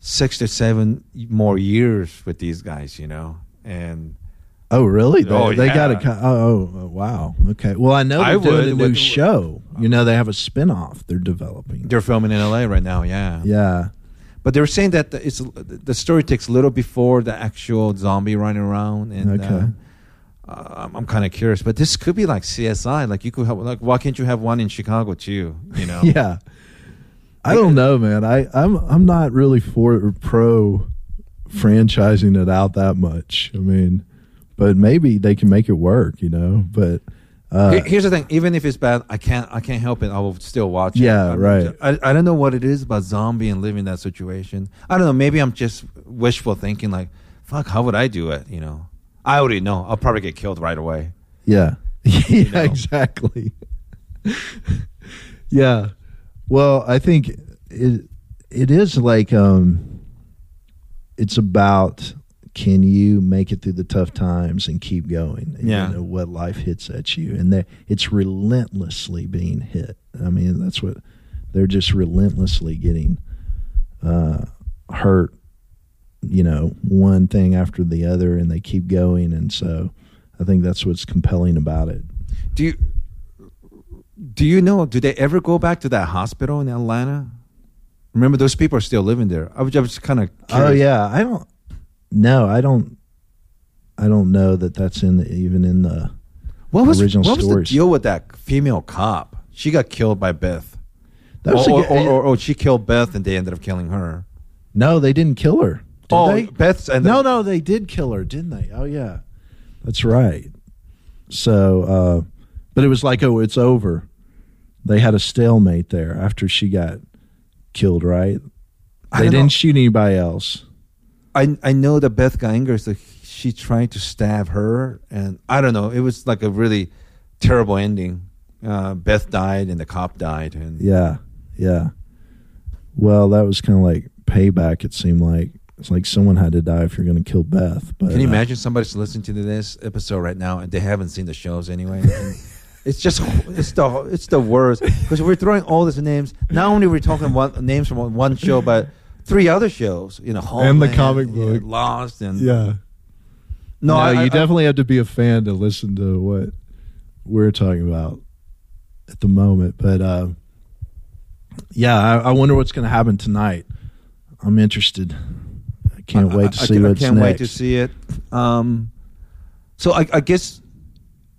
six to seven more years with these guys, you know. And Oh, really? They, Oh, they yeah. got a Oh, oh, oh, wow. Okay. Well, I know they're I doing would a new show. You know, they have a spin-off they're developing. they're filming in LA right now, yeah. Yeah. But they were saying that the, it's the story takes a little before the actual zombie running around, and Okay. uh, uh, I'm, I'm kind of curious. But this could be like CSI. Like you could have like why can't you have one in Chicago too? You know? Yeah. I don't know, man. I I'm I'm not really for or pro franchising it out that much. I mean, but maybe they can make it work, you know. But uh, Here's the thing: even if it's bad, I can't. I can't help it. I will still watch it. Yeah, I'm right. I, I don't know what it is about zombie and living that situation. I don't know. Maybe I'm just wishful thinking. Like, fuck, how would I do it? You know, I already know. I'll probably get killed right away. Yeah. yeah, know? exactly. yeah. Well, I think it it is like um it's about can you make it through the tough times and keep going? And, Yeah. You know, what life hits at you. And they, it's relentlessly being hit. I mean, that's what they're just relentlessly getting uh, hurt, you know, one thing after the other, and they keep going. And so I think that's what's compelling about it. Do you do you know? Do they ever go back to that hospital in Atlanta? Remember, those people are still living there. I was just kind of. Oh yeah, I don't. No, I don't. I don't know that that's in the, even in the. What was original what was the deal with that female cop? She got killed by Beth. That was a or, good- or, or, or she killed Beth and they ended up killing her. no, they didn't kill her. Did oh, they? Beth's ended No, no, they did kill her, didn't they? Oh yeah, that's right. So, uh, but it was like, oh, it's over. They had a stalemate there after she got killed, right? They didn't know. shoot anybody else. I I know that Beth got angry, so she tried to stab her, and I don't know. It was like a really terrible ending. Uh, Beth died, and the cop died, and Yeah, yeah. Well, that was kind of like payback. It seemed like it's like someone had to die if you're going to kill Beth. But Can you uh, imagine somebody's listening to this episode right now and they haven't seen the shows anyway? It's just it's the it's the worst because we're throwing all these names. Not only we're talking one names from one show, but three other shows. You know, And the comic know, book. Lost, and Yeah. No, No, I, you I- definitely have to be a fan to listen to what we're talking about at the moment. But uh, yeah, I, I wonder what's going to happen tonight. I'm interested. I can't I- wait to I- see I, what's I can't next. wait to see it. Um, so I, I guess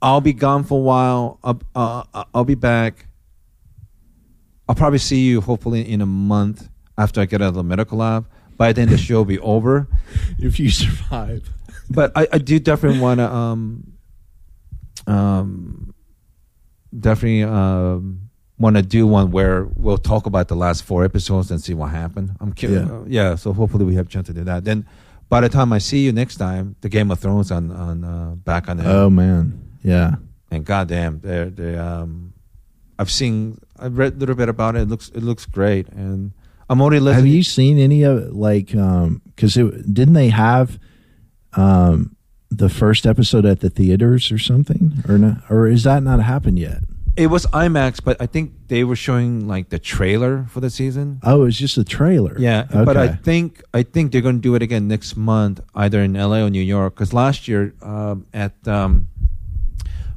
I'll be gone for a while. I'll, uh, I'll be back. I'll probably see you hopefully in a month after I get out of the medical lab. By then the show will be over. if you survive. But I, I do definitely want to um, um, definitely um, want to do one where we'll talk about the last four episodes and see what happened. I'm curious. Yeah. Uh, yeah. So hopefully we have a chance to do that. Then by the time I see you next time, the Game of Thrones on on uh, back on the Oh man, yeah. and goddamn, they they um, I've seen I've read a little bit about it. It looks it looks great, and I'm only listening. Have you seen any of? Like, um, because it didn't they have um the first episode at the theaters or something, or not, or is that not happened yet? It was IMAX, but I think they were showing like the trailer for the season. Oh, it's just a trailer. Yeah, okay. but I think I think they're going to do it again next month, either in LA or New York. Because last year um, at um,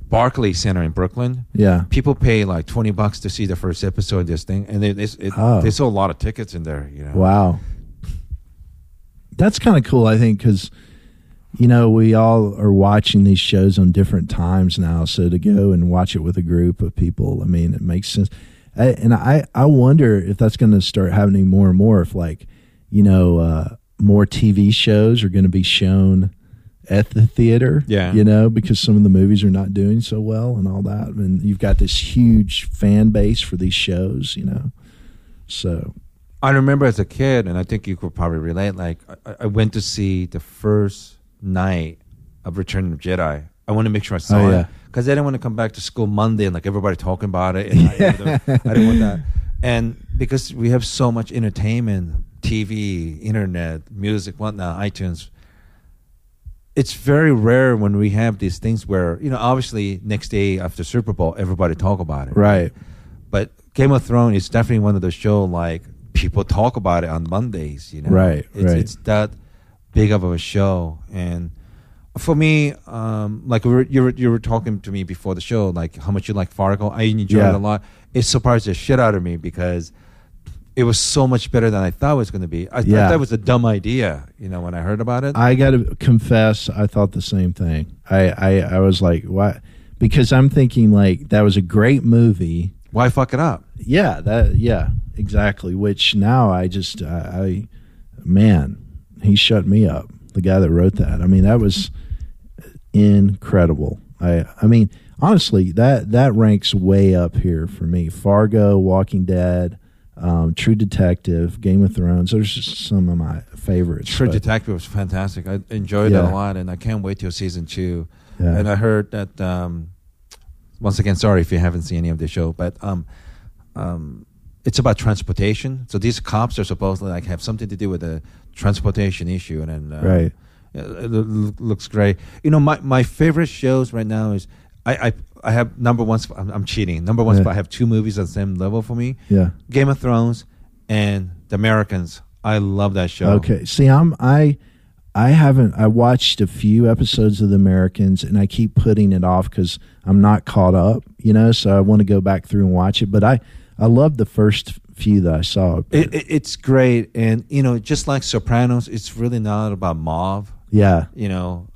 Barclay Center in Brooklyn, yeah. people pay like twenty bucks to see the first episode of this thing, and they they, it, Oh. they sold a lot of tickets in there. You know, Wow. That's kind of cool, I think, because, you know, we all are watching these shows on different times now. So to go and watch it with a group of people, I mean, it makes sense. I, and I, I wonder if that's going to start happening more and more. If, like, you know, uh, more TV shows are going to be shown at the theater. Yeah. You know, because some of the movies are not doing so well and all that. And you've got this huge fan base for these shows, you know. So, I remember as a kid, and I think you could probably relate. Like I, I went to see the first night of Return of Jedi. I want to make sure I saw Oh, it because I didn't want to come back to school Monday and like everybody talking about it. And I, I didn't want that. And because we have so much entertainment, TV, internet, music, whatnot, iTunes. It's very rare when we have these things where you know, obviously, next day after Super Bowl, everybody talk about it, right. but Game of Thrones is definitely one of those show like people talk about it on Mondays. You know, Right, It's, right. it's that big of a show, and for me, um, like we were, you were you were talking to me before the show, like how much you like Fargo. I enjoyed Yeah. it a lot. It surprised the shit out of me because it was so much better than I thought it was going to be. I Yeah. thought that was a dumb idea. You know, when I heard about it. I got to confess, I thought the same thing. I, I, I was like, what? Because I'm thinking like that was a great movie. Why fuck it up? Yeah, that, yeah, exactly. Which now I just, I, I man, he shut me up. The guy that wrote that. I mean, that was incredible. I, I mean, honestly, that that ranks way up here for me. Fargo, Walking Dead, um, True Detective, Game of Thrones. Those are some of my favorites. True but- Detective was fantastic. I enjoyed that Yeah. a lot, and I can't wait till season two. Yeah. And I heard that. Um, once again, sorry if you haven't seen any of the show, but um, um, it's about transportation. So these cops are supposed to like have something to do with the transportation issue, and then uh, Right. yeah, it looks great. You know, my my favorite shows right now is I I, I have number one. Spot, I'm, I'm cheating. Number one Yeah. spot. I have two movies on the same level for me. Yeah. Game of Thrones and The Americans. I love that show. Okay. See, I'm I I haven't I watched a few episodes of The Americans and I keep putting it off cuz I'm not caught up, you know, so I want to go back through and watch it, but I I loved the first few that I saw. It, it, it's great, and you know, just like Sopranos, it's really not about mob. yeah. You know,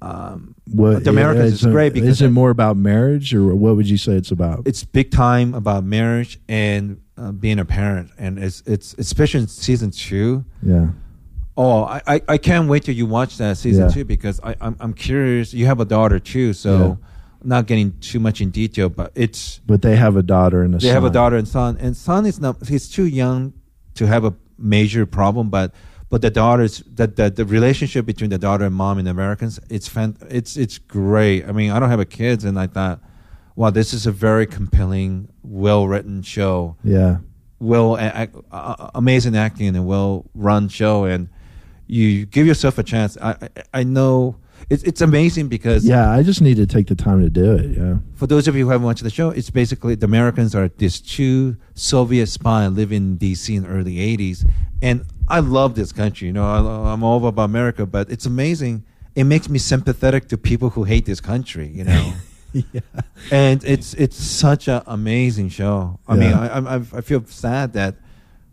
um, What, The Americans is great because is it more about marriage or what would you say it's about? it's big time about marriage and uh, being a parent, and it's it's especially in season two. yeah, Oh, I, I, I can't wait till you watch that season Yeah. two because I, I'm I'm curious. You have a daughter too, so Yeah. not getting too much in detail, but it's but they have a daughter and a they son. have a daughter and son, and son is not he's too young to have a major problem, but but the daughter's that the, the relationship between the daughter and mom in the Americans, it's fan, it's it's great. I mean, I don't have a kids, and I thought, wow, this is a very compelling, well written show Yeah, well a- uh, amazing acting and a well run show and you give yourself a chance i i, I know it's it's amazing because yeah. I just need to take the time to do it. Yeah, for those of you who haven't watched the show it's basically the americans are these two soviet spies living in dc in the early 80s and i love this country you know I, i'm all about america but it's amazing it makes me sympathetic to people who hate this country you know yeah, and it's it's such an amazing show. I mean, I, I I feel sad that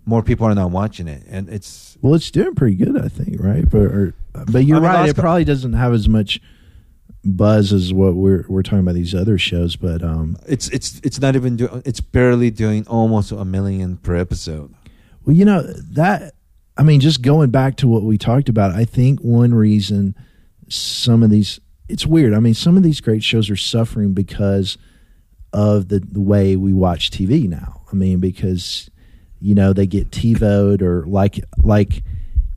more people are not watching it, and it's Well, it's doing pretty good, I think, right? But or, but you're I mean, right. It probably doesn't have as much buzz as what we're we're talking about these other shows. But um, it's it's it's not even doing; it's barely doing almost a million per episode. well, you know that. I mean, just going back to what we talked about, I think one reason some of these it's weird. I mean, some of these great shows are suffering because of the the way we watch TV now. I mean, because you know they get TiVoed or like like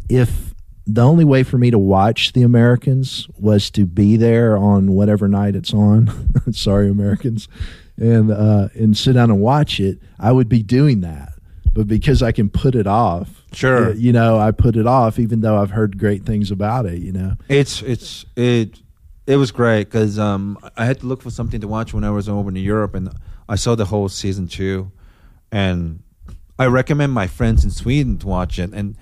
if the only way for me to watch the Americans was to be there on whatever night it's on. Sorry, Americans, and uh, and sit down and watch it. I would be doing that, but because I can put it off, Sure. uh, you know, I put it off, even though I've heard great things about it. You know, It's it's it it was great because um, I had to look for something to watch when I was over in Europe, and I saw the whole season two, and I recommend my friends in Sweden to watch it, and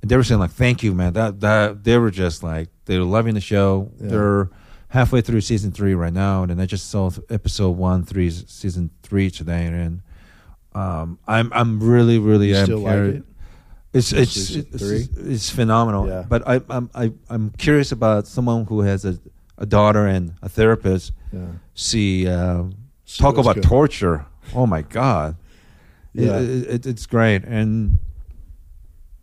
they were saying like, "Thank you, man." That that they were just like they were loving the show. Yeah. They're halfway through season three right now, and I just saw episode one, three, season three today, and um, I'm I'm really really You am still like it? It's it's Season it's, it's phenomenal. Yeah. But I, I'm I, I'm curious about someone who has a, a daughter and a therapist. Yeah. See, uh, See talk about good. torture. Oh my God. Yeah. it, it, it's great. And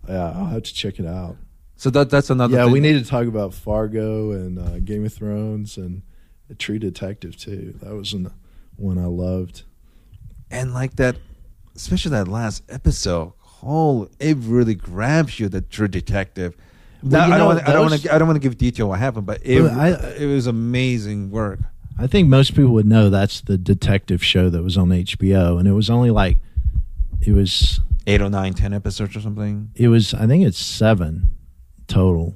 Yeah, I'll have to check it out. so that that's another. yeah, thing. we need to talk about Fargo and uh, Game of Thrones and True Detective too. That was an, one I loved. and like that, especially that last episode. Oh, it really grabs you. The True Detective. Well, Now, you I don't. know, Want, I don't want to. I don't want to give detail what happened, but it I- it was amazing work. I think most people would know that's the detective show that was on HBO, and it was only like it was Eight or nine, ten episodes or something. it was I think it's seven total.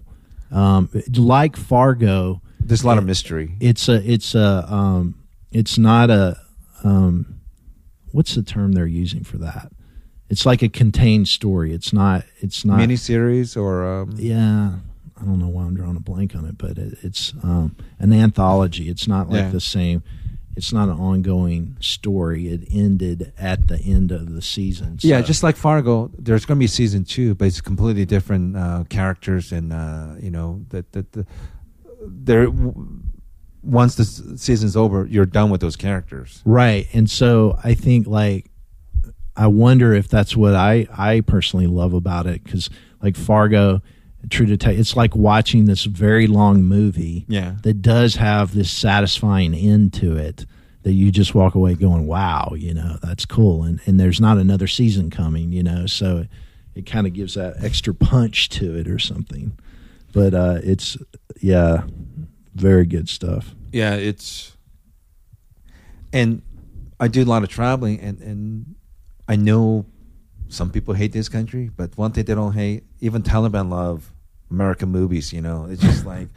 Um, like Fargo, There's a lot of mystery. it's a it's a um, it's not a um, what's the term they're using for that? It's like a contained story. It's not. It's not. miniseries or um, yeah i don't know why i'm drawing a blank on it but it, it's um, an anthology it's not like Yeah. the same it's not an ongoing story it ended at the end of the season yeah, just like Fargo, there's going to be season two, but it's completely different uh, characters, and uh, you know that that the, there. Once the season's over, you're done with those characters. right and so i think like i wonder if that's what i i personally love about it because like fargo true detective it's like watching this very long movie Yeah, that does have this satisfying end to it that you just walk away going, wow, you know, that's cool. And, and there's not another season coming, you know, so it, it kind of gives that extra punch to it or something. But uh, it's, yeah, very good stuff. yeah, it's. And I do a lot of traveling, and and I know some people hate this country, but one thing they don't hate, even Taliban love American movies. You know, it's just like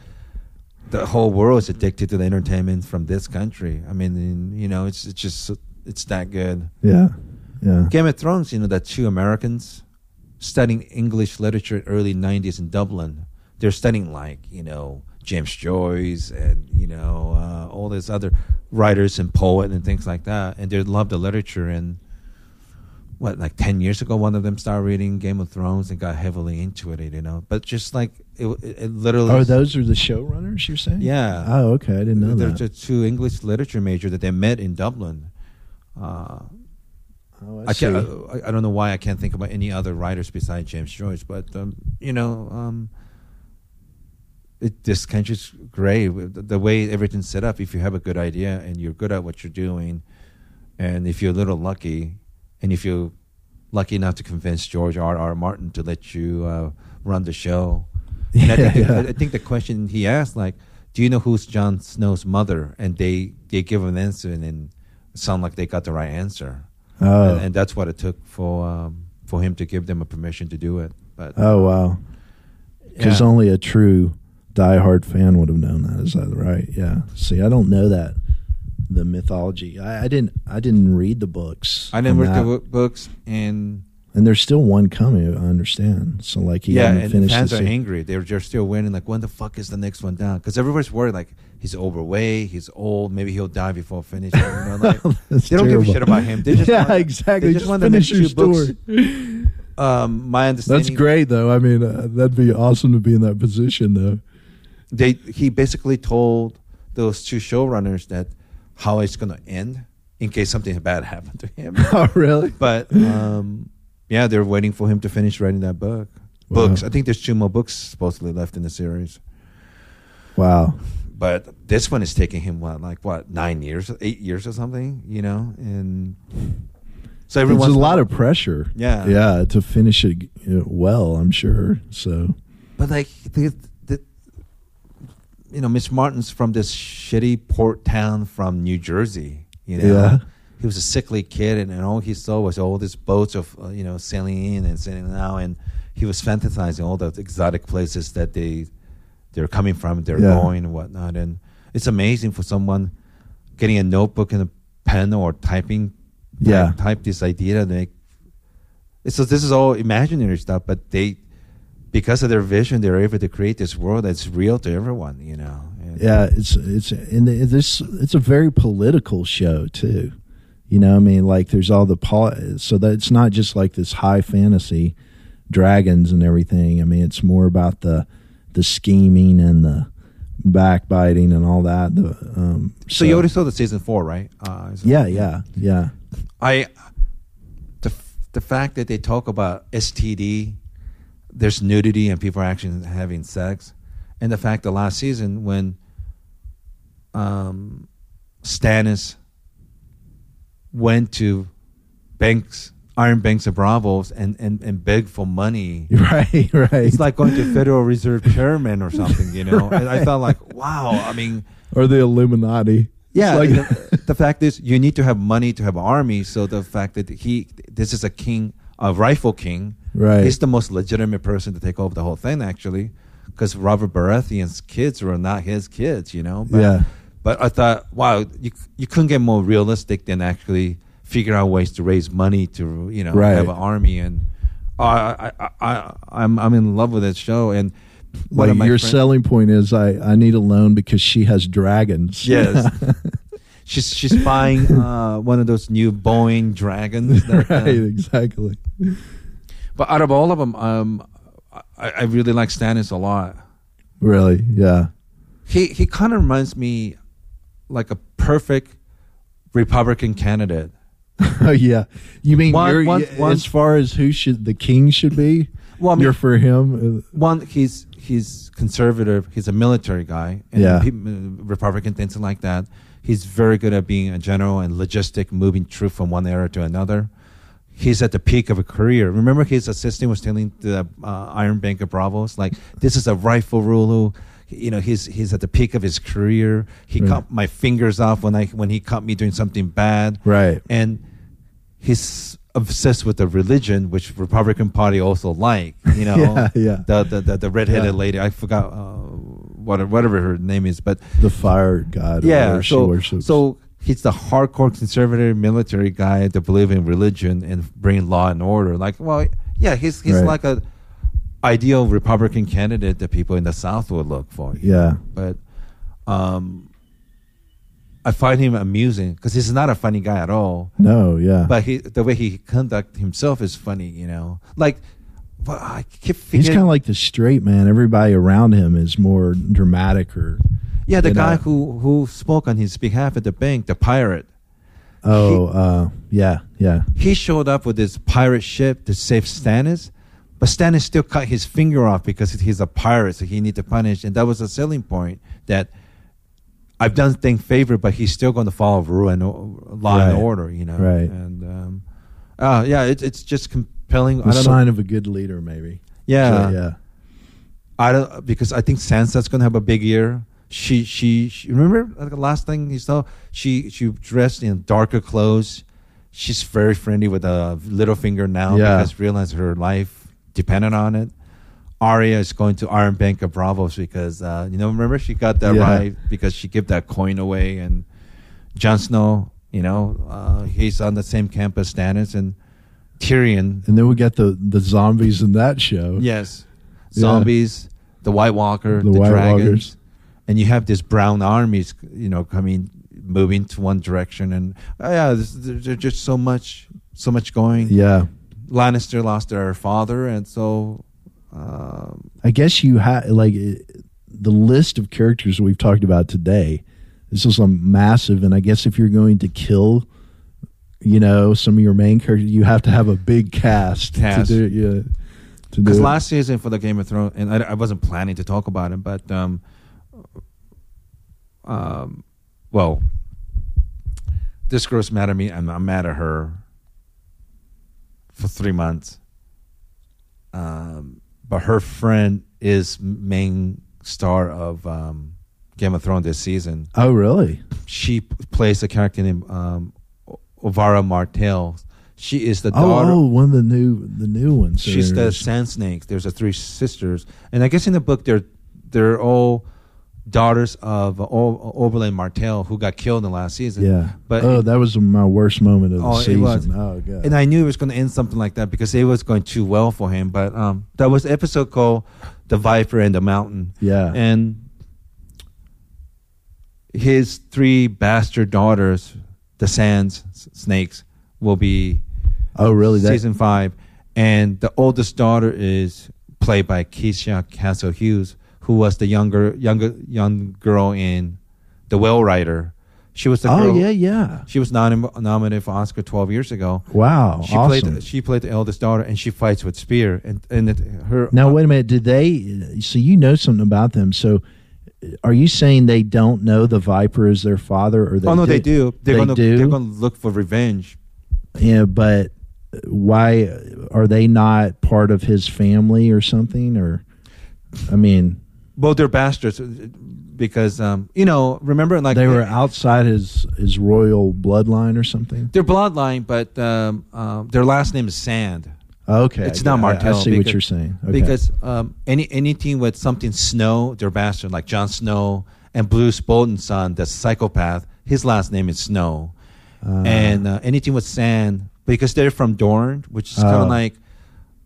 the whole world is addicted to the entertainment from this country. I mean, you know, it's it's just it's that good. Yeah. Yeah. Game of Thrones, you know, that two Americans studying English literature in early '90s in Dublin. They're studying like you know James Joyce and you know uh, all these other writers and poet and things like that, and they love the literature and what like 10 years ago one of them started reading game of thrones and got heavily into it you know but just like it, it, it literally Oh, those are the showrunners you're saying? Yeah. Oh, okay. I didn't know there's that. a two english literature major that they met in dublin uh, oh, I, see. can't, I, I don't know why I can't think about any other writers besides James Joyce, but um, you know, um, it, this country's great. The, the way everything's set up, if you have a good idea and you're good at what you're doing, and if you're a little lucky, and if you're lucky enough to convince George R. R. Martin to let you uh, run the show, and I, think Yeah, the. I think the question he asked, like, do you know who's Jon Snow's mother? And they they give an answer, and then sound like they got the right answer oh. and, and that's what it took for um, for him to give them a permission to do it. But oh, wow. Because yeah. only a true diehard fan would have known that. Is that right? Yeah. See, I don't know that the mythology. I, I didn't. I didn't read the books. I didn't read the wo- books, and And there's still one coming. I understand. So like he yeah, and finished fans are se- angry. They're just still waiting. Like, when the fuck is the next one down? Because everybody's worried. Like, he's overweight. He's old. Maybe he'll die before finishing. You know, like, they don't give a shit about him. They just yeah, want- exactly. they Just, just want the finish next books. story. um, my understanding. That's great, though. I mean, uh, that'd be awesome to be in that position, though. They he basically told those two showrunners that how it's going to end in case something bad happened to him. oh, really? But um, yeah, they're waiting for him to finish writing that book. Wow. Books. I think there's two more books supposedly left in the series. Wow. But this one is taking him what, like what, nine years, eight years or something, you know? And so everyone's a lot of pressure. Yeah. Yeah, to finish it uh, well, I'm sure. So, But like you know, Mitch Martin's from this shitty port town from New Jersey. You know, Yeah. he was a sickly kid, and, and all he saw was all these boats of uh, you know sailing in and sailing out, and he was fantasizing all the exotic places that they they're coming from, they're Yeah. going and whatnot. And it's amazing for someone getting a notebook and a pen or typing, Yeah. type, type this idea. make so this is all imaginary stuff, but they because of their vision, they're able to create this world that's real to everyone. You know. And- yeah, it's it's and this it's a very political show too. You know, I mean, like there's all the pol- so that it's not just like this high fantasy dragons and everything. I mean, it's more about the the scheming and the backbiting and all that. The um, So, you already saw the season four, right? Uh, yeah, yeah, yeah. I the the fact that they talk about STD, there's nudity and people are actually having sex, and the fact that last season when um, Stannis went to Banks, Iron Banks of Braavos, and, and, and begged for money. Right, right. It's like going to Federal Reserve Chairman or something, you know. And I felt like, wow. I mean, or the Illuminati. yeah, like the, the fact is, you need to have money to have an army. So the fact that he, this is a king, a Rifle king, Right. He's the most legitimate person to take over the whole thing, actually, because Robert Baratheon's kids were not his kids, you know. But, Yeah. But I thought, wow, you you couldn't get more realistic than actually figure out ways to raise money to you know Right. have an army and. uh, I, I, I, I'm I'm in love with that show and one Like of my your selling point is I, I need a loan because she has dragons. Yes. She's she's buying uh, one of those new Boeing Dragons. That, uh, right, exactly. but out of all of them, um, I, I really like Stannis a lot. Really, yeah. He he kind of reminds me like a perfect Republican candidate. Oh yeah. You mean One- one- one- as far as who should the king should be? Well, I mean- you're for him. Uh, One, he's he's conservative. He's a military guy. And Yeah. peop- uh, Republican things like that. He's very good at being a general and logistic, moving troops from one era to another. He's at the peak of a career. Remember, his assistant was telling the uh, Iron Bank of Braavos, like, "This is a rifle ruler." You know, he's he's at the peak of his career. He Right. cut my fingers off when I when he caught me doing something bad. Right. And he's obsessed with the religion, which Republican Party also like. You know, Yeah, yeah. The the the, the redheaded Yeah. lady. I forgot uh, whatever her name is, but the fire god. or yeah. she So worships. so he's the hardcore conservative military guy that believe in religion and bring law and order. Like, well, yeah, he's he's Right. like a ideal Republican candidate that people in the South would look for. Yeah. know? but um, I find him amusing because he's not a funny guy at all. No, yeah. But he, the way he conduct himself is funny, you know. Like, well, I keep he's kind of like the straight man. Everybody around him is more dramatic or yeah, the guy know. who who spoke on his behalf at the bank, the pirate. oh, uh, yeah, yeah. He showed up with his pirate ship to save Stannis, but Stannis still cut his finger off because he's a pirate, so he need to punish, and that was a selling point that. I've done thing favor, but he's still going to follow rule and law and order, you know. Right. And um, uh, yeah, it's it's just compelling. The I don't know. sign of a good leader, maybe. Yeah, So, yeah. I don't because I think Sansa's gonna have a big year. She she, she remember like, the last thing you saw. She she dressed in darker clothes. She's very friendly with a Littlefinger now Yeah. because realized her life depended on it. Arya is going to Iron Bank of Braavos because uh, you know remember she got that Yeah. right because she gave that coin away and Jon Snow you know uh, he's on the same camp as Stannis and Tyrion And then we got the the zombies in that show. Yes. Yeah. Zombies, the White Walker, The the, White dragons. Walkers. And you have this brown armies, you know, coming, moving to one direction. And oh, yeah, this, there- there's just so much, so much going. Yeah. Lannister lost their father. And so, um, I guess you had like the list of characters we've talked about today. This is a massive, and I guess if you're going to kill, you know, some of your main characters, you have to have a big cast, Cast. to do it. Yeah, to do because last season for the Game of Thrones, and I, I wasn't planning to talk about it, but, um, um, well, this girl's mad at me, and I'm mad at her for three months. Um, but her friend is main star of um, Game of Thrones this season. oh, really? She plays a character named um, Obara Martell. She is the Oh, daughter. oh, one of the new the new ones. She's the Sand Snakes. There's the three sisters, and I guess in the book they're they're all daughters of o- Oberyn Martell who got killed in the last season. yeah. but oh, that was my worst moment of the Oh, season. Oh, god. and I knew it was going to end something like that because it was going too well for him. But um, that was episode called "The Viper and the Mountain," yeah. and his three bastard daughters, the Sands Snakes, will be oh, really? That, season five, and the oldest daughter is played by Keisha Castle Hughes, who was the younger younger young girl in The Whale Rider. She was the oh, girl. yeah, yeah. She was nom- nominated for Oscar twelve years ago. Wow. She awesome. played she played the eldest daughter, and she fights with spear. And and it, her Now uh, wait a minute. Did they? Uh, so you know something about them? So are you saying they don't know the Viper is their father, or they? oh no, do? they do. They're They gonna do? they're gonna look for revenge. Yeah, but why are they not part of his family or something? Or I mean, Well, they're bastards uh, because um, you know remember like they were outside his his royal bloodline or something. Their bloodline, but um, um, their last name is Sand. Okay, It's not Martell. I, see what you're saying. Okay. Because um, any anything with something Snow, they're bastard. Like Jon Snow and Roose Bolton's son, the psychopath. His last name is Snow, Uh, and uh, anything with Sand because they're from Dorne, which is kind Oh. of like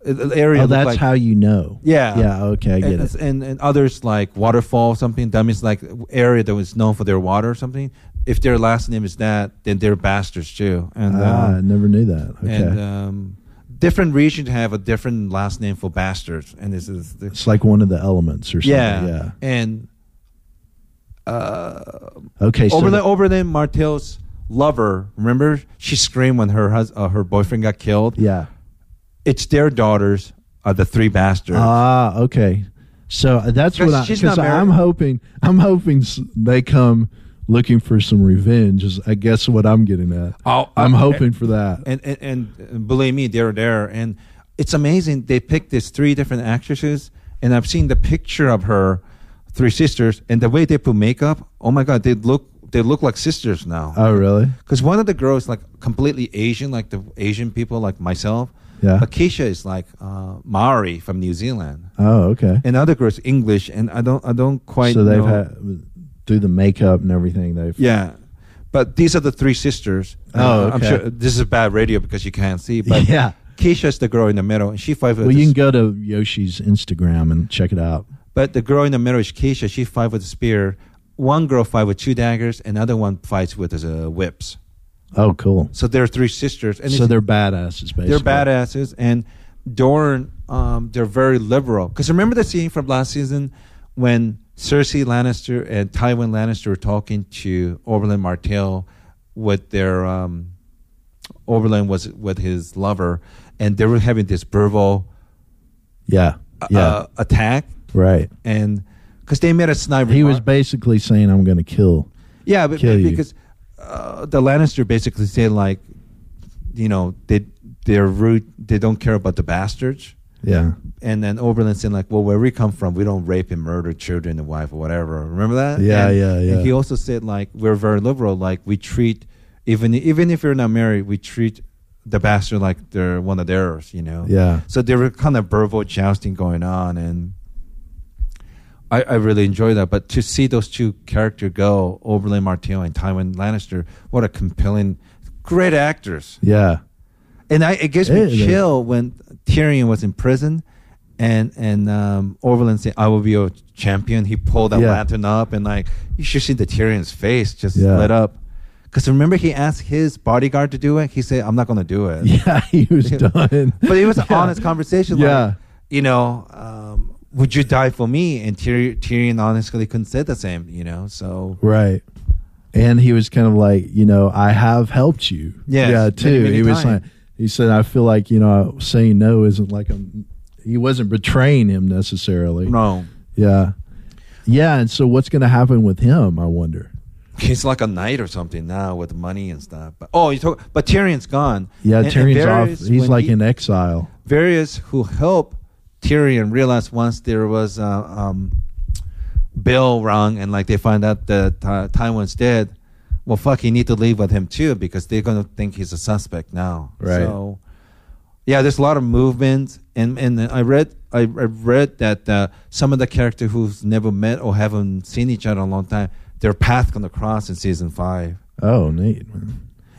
uh, the area. oh, that's like, how you know. Yeah. yeah. Okay, I get and, it. and and others like waterfall something that means like area that was known for their water or something. If their last name is that, then they're bastards too. And Ah, I um, never knew that. Okay, and um, different regions have a different last name for bastards, and this is the, it's like one of the elements or something. yeah yeah. and uh, Okay, so Oberyn Oberyn Martell's lover. Remember, she screamed when her hus- uh, her boyfriend got killed. yeah. It's their daughters are the three bastards. Ah, okay. So uh, that's what I, Because she's because not married. I'm hoping. I'm hoping s- they come looking for some revenge. Is I guess what I'm getting at. Oh, I'm uh, hoping for that. and, and and believe me, they're there, and it's amazing. They picked these three different actresses, and I've seen the picture of her three sisters, and the way they put makeup. Oh my God, they look they look like sisters now. Oh, really? Because one of the girls like completely Asian, like the Asian people, like myself. Yeah. But Keisha is like uh, Maori from New Zealand, Oh, okay. and other girl's English, and I don't I don't quite. so they've know. had through the makeup and everything. They've Yeah. But these are the three sisters. Oh, Uh, I'm okay. sure this is bad radio because you can't see. But yeah. Keisha's the girl in the middle, and she fight with. Well, you can go to Yoshi's Instagram and check it out. but the girl in the middle is Keisha. She fight with a spear. one girl fight with two daggers, another one fights with uh, whips. Oh, cool. So they're three sisters, and So they're badasses, basically. they're badasses, and Dorne, um, they're very liberal. Because remember the scene from last season when Cersei Lannister and Tywin Lannister were talking to Oberyn Martell with their um, Oberyn was with his lover, and they were having this verbal Yeah. Yeah. uh, attack, right. and because they made a sniper. He was basically saying, I'm going to kill. Yeah, but kill because uh, the Lannister basically said like, you know, they they're rude. They don't care about the bastards. Yeah. And then Oberyn said like, well, where we come from, we don't rape and murder children and wife or whatever. Remember that? Yeah, And- yeah, yeah. And he also said like, we're very liberal. Like we treat even even if you're not married, we treat the bastard like they're one of theirs. You know. Yeah. So there were kind of verbal jousting going on, and I, I really enjoy that. But to see those two characters go, Oberyn Martell and Tywin Lannister, what a compelling, great actors. Yeah. And I, it gives me they- chill when Tyrion was in prison, and and um, Oberyn said, "I will be your champion." He pulled that Yeah. lantern up, and like you should see the Tyrion's face just Yeah. lit up. Because remember, he asked his bodyguard to do it. He said, "I'm not going to do it." Yeah. He was done. But it was an Yeah. honest conversation. Yeah. Like, you know, um, would you die for me? And Tyrion, Tyrion honestly couldn't say the same, you know, so. Right. And he was kind of like, you know, I have helped you. Yes, yeah, many, too. many he was times. like, he said, I feel like, you know, saying no isn't like I'm, he wasn't betraying him necessarily. No. Yeah. Yeah. And so what's going to happen with him? I wonder. He's like a knight or something now with money and stuff. But oh, you talk. But Tyrion's gone. Yeah. And- and Tyrion's off. He's like he- in exile. Varys who helped Tyrion realize once there was a um, bill wrong, and like they find out that uh, Tywin's dead. Well, fuck, you need to leave with him too because they're gonna think he's a suspect now. Right. So, yeah, there's a lot of movement, and and I read I, I read that uh, some of the characters who've never met or haven't seen each other in a long time, their path gonna cross in season five. Oh, neat.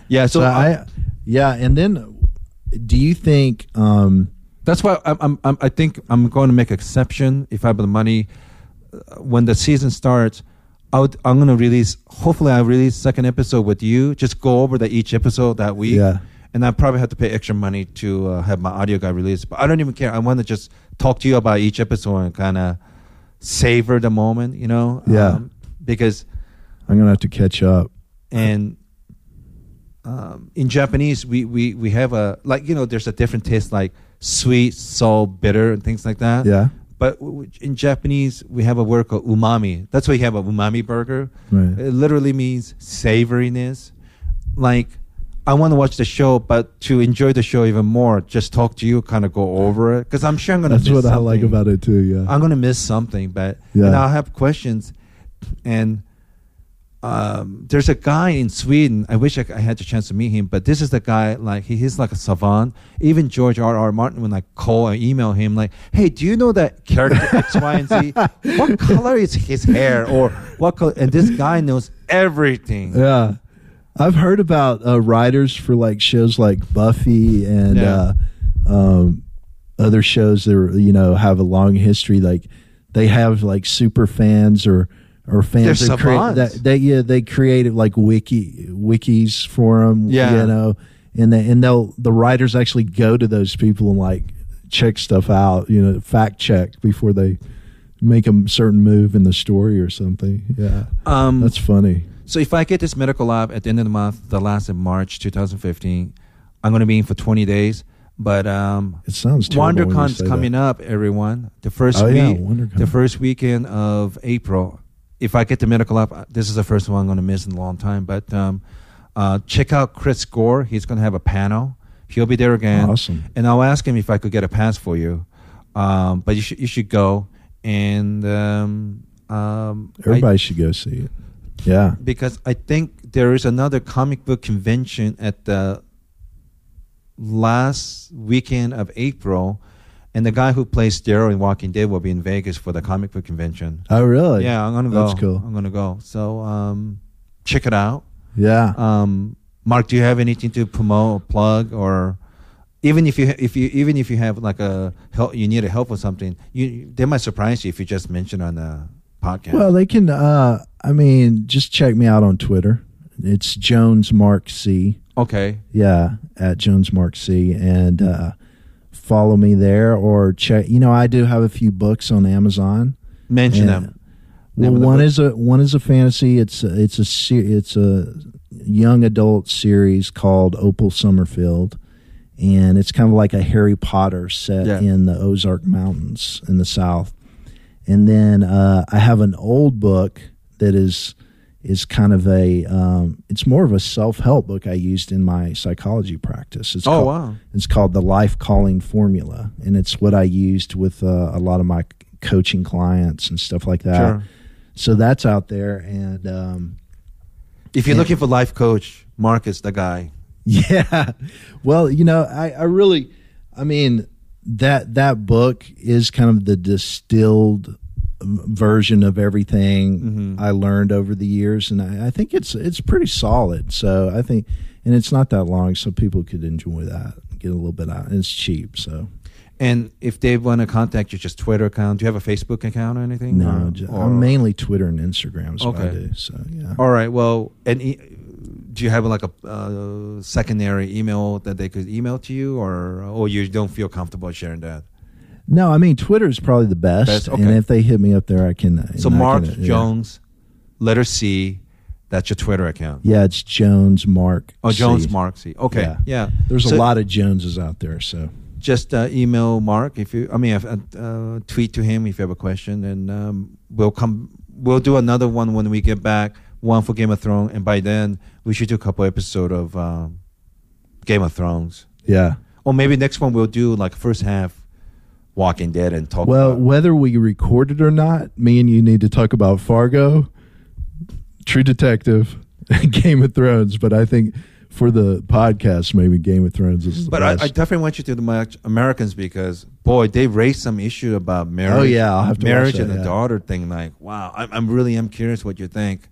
Yeah, So, so, I, yeah. And then do you think, um, That's why I'm, I'm, I'm, I think I'm going to make exception if I have the money. Uh, when the season starts, I would, I'm going to release. Hopefully, I release second episode with you. Just go over the each episode that week. Yeah. And I probably have to pay extra money to uh, have my audio guy released, But I don't even care. I want to just talk to you about each episode and kind of savor the moment. You know. Yeah. Um, because I'm going to have to catch up. and um, in Japanese, we, we, we have a like you know there's a different taste like sweet, salt, bitter, and things like that. Yeah. But in Japanese, we have a word called umami. That's why you have a umami burger. Right. It literally means savoriness. Like I want to watch the show, but to enjoy the show even more, just talk to you, kind of go over it, because I'm sure I'm gonna. That's miss what I like about it too, yeah. I'm gonna miss something, but Yeah. and I'll have questions. And um, there's a guy in Sweden. I wish I, I had the chance to meet him, but this is the guy. Like he, he's like a savant. Even George R. R. Martin, when I call or email him, like, "Hey, do you know that character X, Y, and Z? What color is his hair, or what color?" And this guy knows everything. Yeah. I've heard about uh, writers for like shows like Buffy and Yeah. uh, um, other shows that are, you know have a long history. Like they have like super fans or or fans that create that they yeah they created like wiki wikis for them. Yeah. you know, and they, and they'll the writers actually go to those people and like check stuff out. You know, fact check before they make a certain move in the story or something. Yeah, Um, that's funny. So if I get this medical lab at the end of the month, the last of March 2015, I'm going to be in for 20 days. But um, It sounds WonderCon's coming that. up, everyone. The first Oh, week, WonderCon. the first weekend of April. If I get the medical lab, uh, this is the first one I'm going to miss in a long time. But um, uh, check out Chris Gore. He's going to have a panel. He'll be there again. Awesome. And I'll ask him if I could get a pass for you. Um, but you should you should go and um, um, I- Everybody should go see it. Yeah. because I think there is another comic book convention at the last weekend of April, and the guy who plays Daryl in Walking Dead will be in Vegas for the comic book convention. Oh, really? Yeah, I'm gonna go. That's cool. I'm gonna go. So um, check it out. Yeah. Um, Mark, do you have anything to promote, plug, or even if you if you even if you have like a help, you need a help with something, you they might surprise you if you just mention on the podcast. well, they can. Uh, I mean, just check me out on Twitter. It's Jones Mark C. Okay. Yeah, at Jones Mark C. And uh, follow me there or check. You know, I do have a few books on Amazon. Mention them. Well, of the one is a one is a fantasy. It's a, it's a it's a young adult series called Opal Summerfield, and it's kind of like a Harry Potter set Yeah. in the Ozark Mountains in the South. And then uh, I have an old book that is is kind of a um, it's more of a self help book I used in my psychology practice. It's Oh, called, wow. It's called the Life Calling Formula, and it's what I used with uh, a lot of my coaching clients and stuff like that. Sure. So that's out there, and um, If you're Yeah. looking for life coach, Mark is the guy. yeah, well, you know, I, I really, I mean, that that book is kind of the distilled version of everything Mm-hmm. I learned over the years, and I, I think it's it's pretty solid. So I think, and it's not that long, so people could enjoy that, get a little bit out, and it's cheap. So And if they want to contact you, just Twitter account. Do you have a Facebook account or anything? no, Or- ju- or- I'm mainly Twitter and Instagram is what I Okay. do. So yeah. All right. Well, and e- do you have like a uh, secondary email that they could email to you, or or you don't feel comfortable sharing that? No, I mean Twitter is probably the best, Best, and if they hit me up there, I can. So and I Mark can, yeah. Jones, letter C, that's your Twitter account. Yeah, it's Jones Mark. Oh, Jones C. Mark C. Okay. Yeah. Yeah. There's So a lot of Joneses out there, so Just uh, email Mark if you. I mean, if, uh, uh, tweet to him if you have a question, and um, we'll come. We'll do another one when we get back. One for Game of Thrones, and by then we should do a couple episode of um, Game of Thrones. yeah. Or maybe next one we'll do like first half Walking Dead and talk. Well, about, whether we record it or not, me and you need to talk about Fargo, True Detective, Game of Thrones. But I think for the podcast, maybe Game of Thrones is the but I. I definitely want you to do the Americans because boy, they raised some issue about oh, marriage. Oh, yeah, I'll have to marriage that, and the yeah. daughter thing. Like, wow, I'm, I'm really am curious what you think.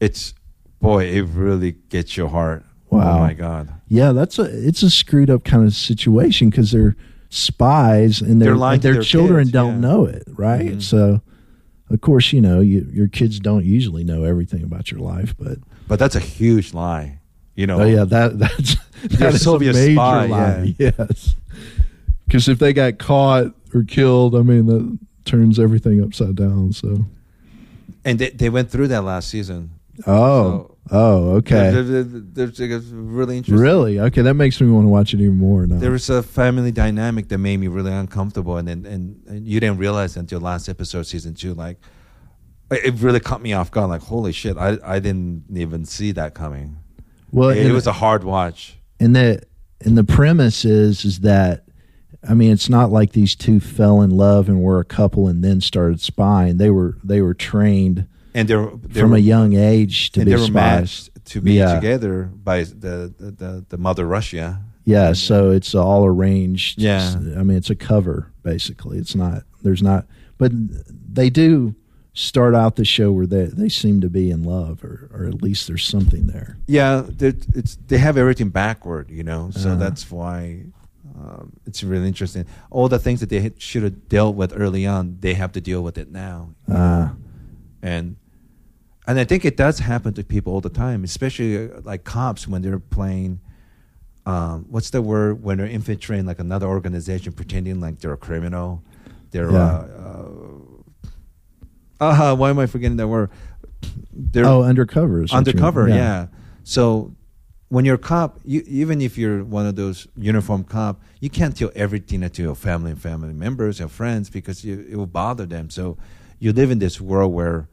It's boy, it really gets your heart. Oh, wow. Oh my god. yeah, that's a it's a screwed up kind of situation because they're spies and They're their lying to their their children kids, don't yeah. know it, right? Mhm. So, of course, you know you, your kids don't usually know everything about your life, but But that's a huge lie. You know. Oh yeah, that that's that is Soviet a major spy, lie. Yes, because if they got caught or killed, I mean that turns everything upside down. So And they, they went through that last season. Oh oh okay There- there- there- There's it's really interesting. really okay that makes me want to watch it even more now. There was a family dynamic that made me really uncomfortable, and then and, and you didn't realize until last episode, season two. Like, it it really caught me off guard. Like, holy shit, I I didn't even see that coming. well, it, and, was a hard watch. and the and the premise is is that I mean it's not like these two fell in love and were a couple and then started spying. They were they were trained And they're, they from were, a young age to and be they were spies. matched to be Yeah. together by the the, the, the mother Russia. Yeah, so it's all arranged. Yeah. I mean, it's a cover basically. It's not. There's not. But they do start out the show where they they seem to be in love, or or at least there's something there. Yeah, it's they have everything backward, you know. So Uh-huh. that's why um, it's really interesting. All the things that they should have dealt with early on, they have to deal with it now. Ah. and and I think it does happen to people all the time, especially uh, like cops when they're playing. Um, what's the word when they're infiltrating like another organization, pretending like they're a criminal? They're Yeah. uh, uh, uh, why am I forgetting that word? They're oh, undercover. is what you mean. undercover yeah. so when you're a cop you, even if you're one of those uniform cop you can't tell everything to your family and family members and friends because you, it will bother them so you live in this world where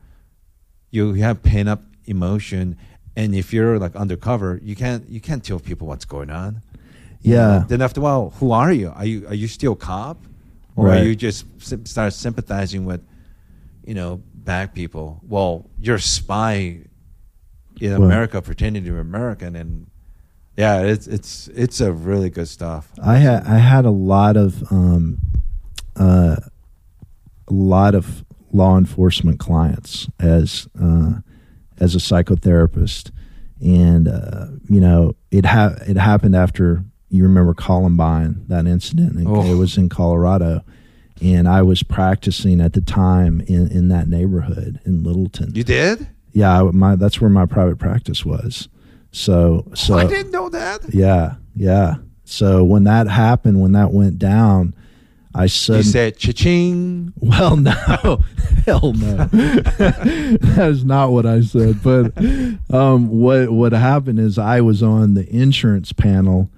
you have pent up emotion and if you're like undercover you can't you can't tell people what's going on. Yeah. then after a while who are you? Are you are you still a cop? Or Right. are you just start sympathizing with you know bad people? Well you're a spy in Well- America pretending to be American and yeah it's it's it's a really good stuff. I had I had a lot of um, uh, a lot of law enforcement clients as uh, as a psychotherapist, and uh, you know it ha- it happened after you remember Columbine that incident. Oh. It was in Colorado, and I was practicing at the time in in that neighborhood in Littleton. You did? yeah, I- my that's where my private practice was. So so I didn't know that. yeah yeah. So when that happened, when that went down, I You said cha-ching. well, no, hell no. that is not what I said. But um, what what happened is I was on the insurance panel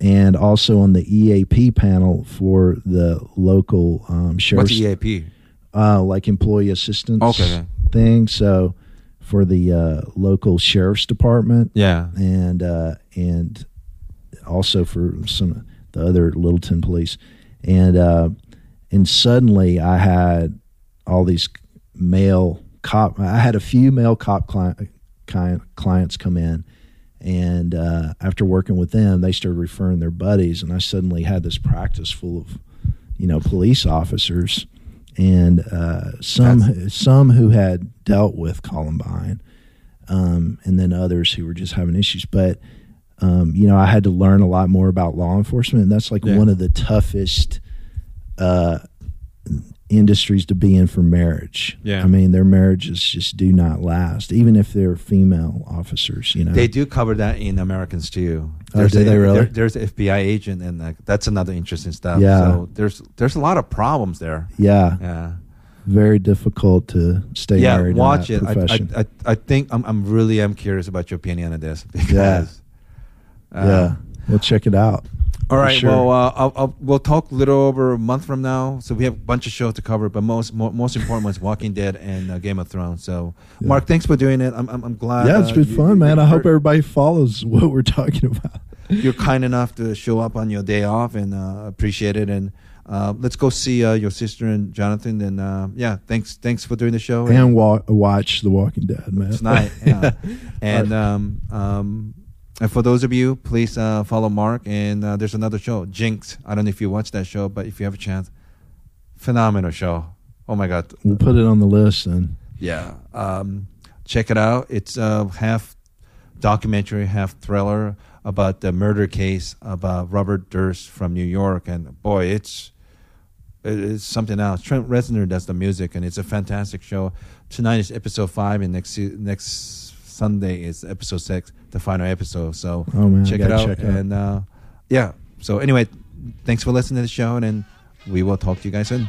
and also on the EAP panel for the local um, What's sheriff's EAP? uh, like employee assistance Okay. thing. So for the uh, local sheriff's department Yeah. and uh, and also for some of the other Littleton police, and uh, and suddenly I had all these male cop. I had a few male cop client, client clients come in, and uh, after working with them, they started referring their buddies, and I suddenly had this practice full of you know police officers. And uh, some some who had dealt with Columbine, um, and then others who were just having issues. But um, you know, I had to learn a lot more about law enforcement, and that's like Yeah. one of the toughest uh, industries to be in for marriage. Yeah. I mean, their marriages just do not last, even if they're female officers. You know, They do cover that in Americans too. Oh, do a, they really? there- there's an FBI agent, and like, that's another interesting stuff. Yeah. So there's there's a lot of problems there. yeah, Yeah. very difficult to stay yeah. married. Watch in it. that I, profession. I, I I think I'm I'm really am curious about your opinion on this because. uh, yeah, we'll check it out. All right. Sure. Well, uh, I'll, I'll, we'll talk a little over a month from now. So we have a bunch of shows to cover, but most mo- most important was Walking Dead and uh, Game of Thrones. So, Yeah. Mark, thanks for doing it. I'm I'm, I'm glad. yeah, it's uh, been you- fun, man. I hope everybody follows what we're talking about. you're kind enough to show up on your day off, and uh, appreciate it. And uh, let's go see uh, your sister and Jonathan. And uh, yeah, thanks thanks for doing the show. And wa- watch The Walking Dead, man. tonight. Yeah. and um, um, and for those of you, please uh, follow Mark. And uh, there's another show, Jinx. I don't know if you watched that show, but if you have a chance, phenomenal show. Oh my God. We'll put it on the list then. Yeah. Um, check it out. It's uh, half documentary, half thriller about the murder case about Robert Durst from New York. And boy, it's it's something else. Trent Reznor does the music, and it's a fantastic show. Tonight is episode five, and next next Sunday is episode six, the final episode. So Oh, man, check it out. check it out. and uh, yeah. So anyway, thanks for listening to the show, and we will talk to you guys soon.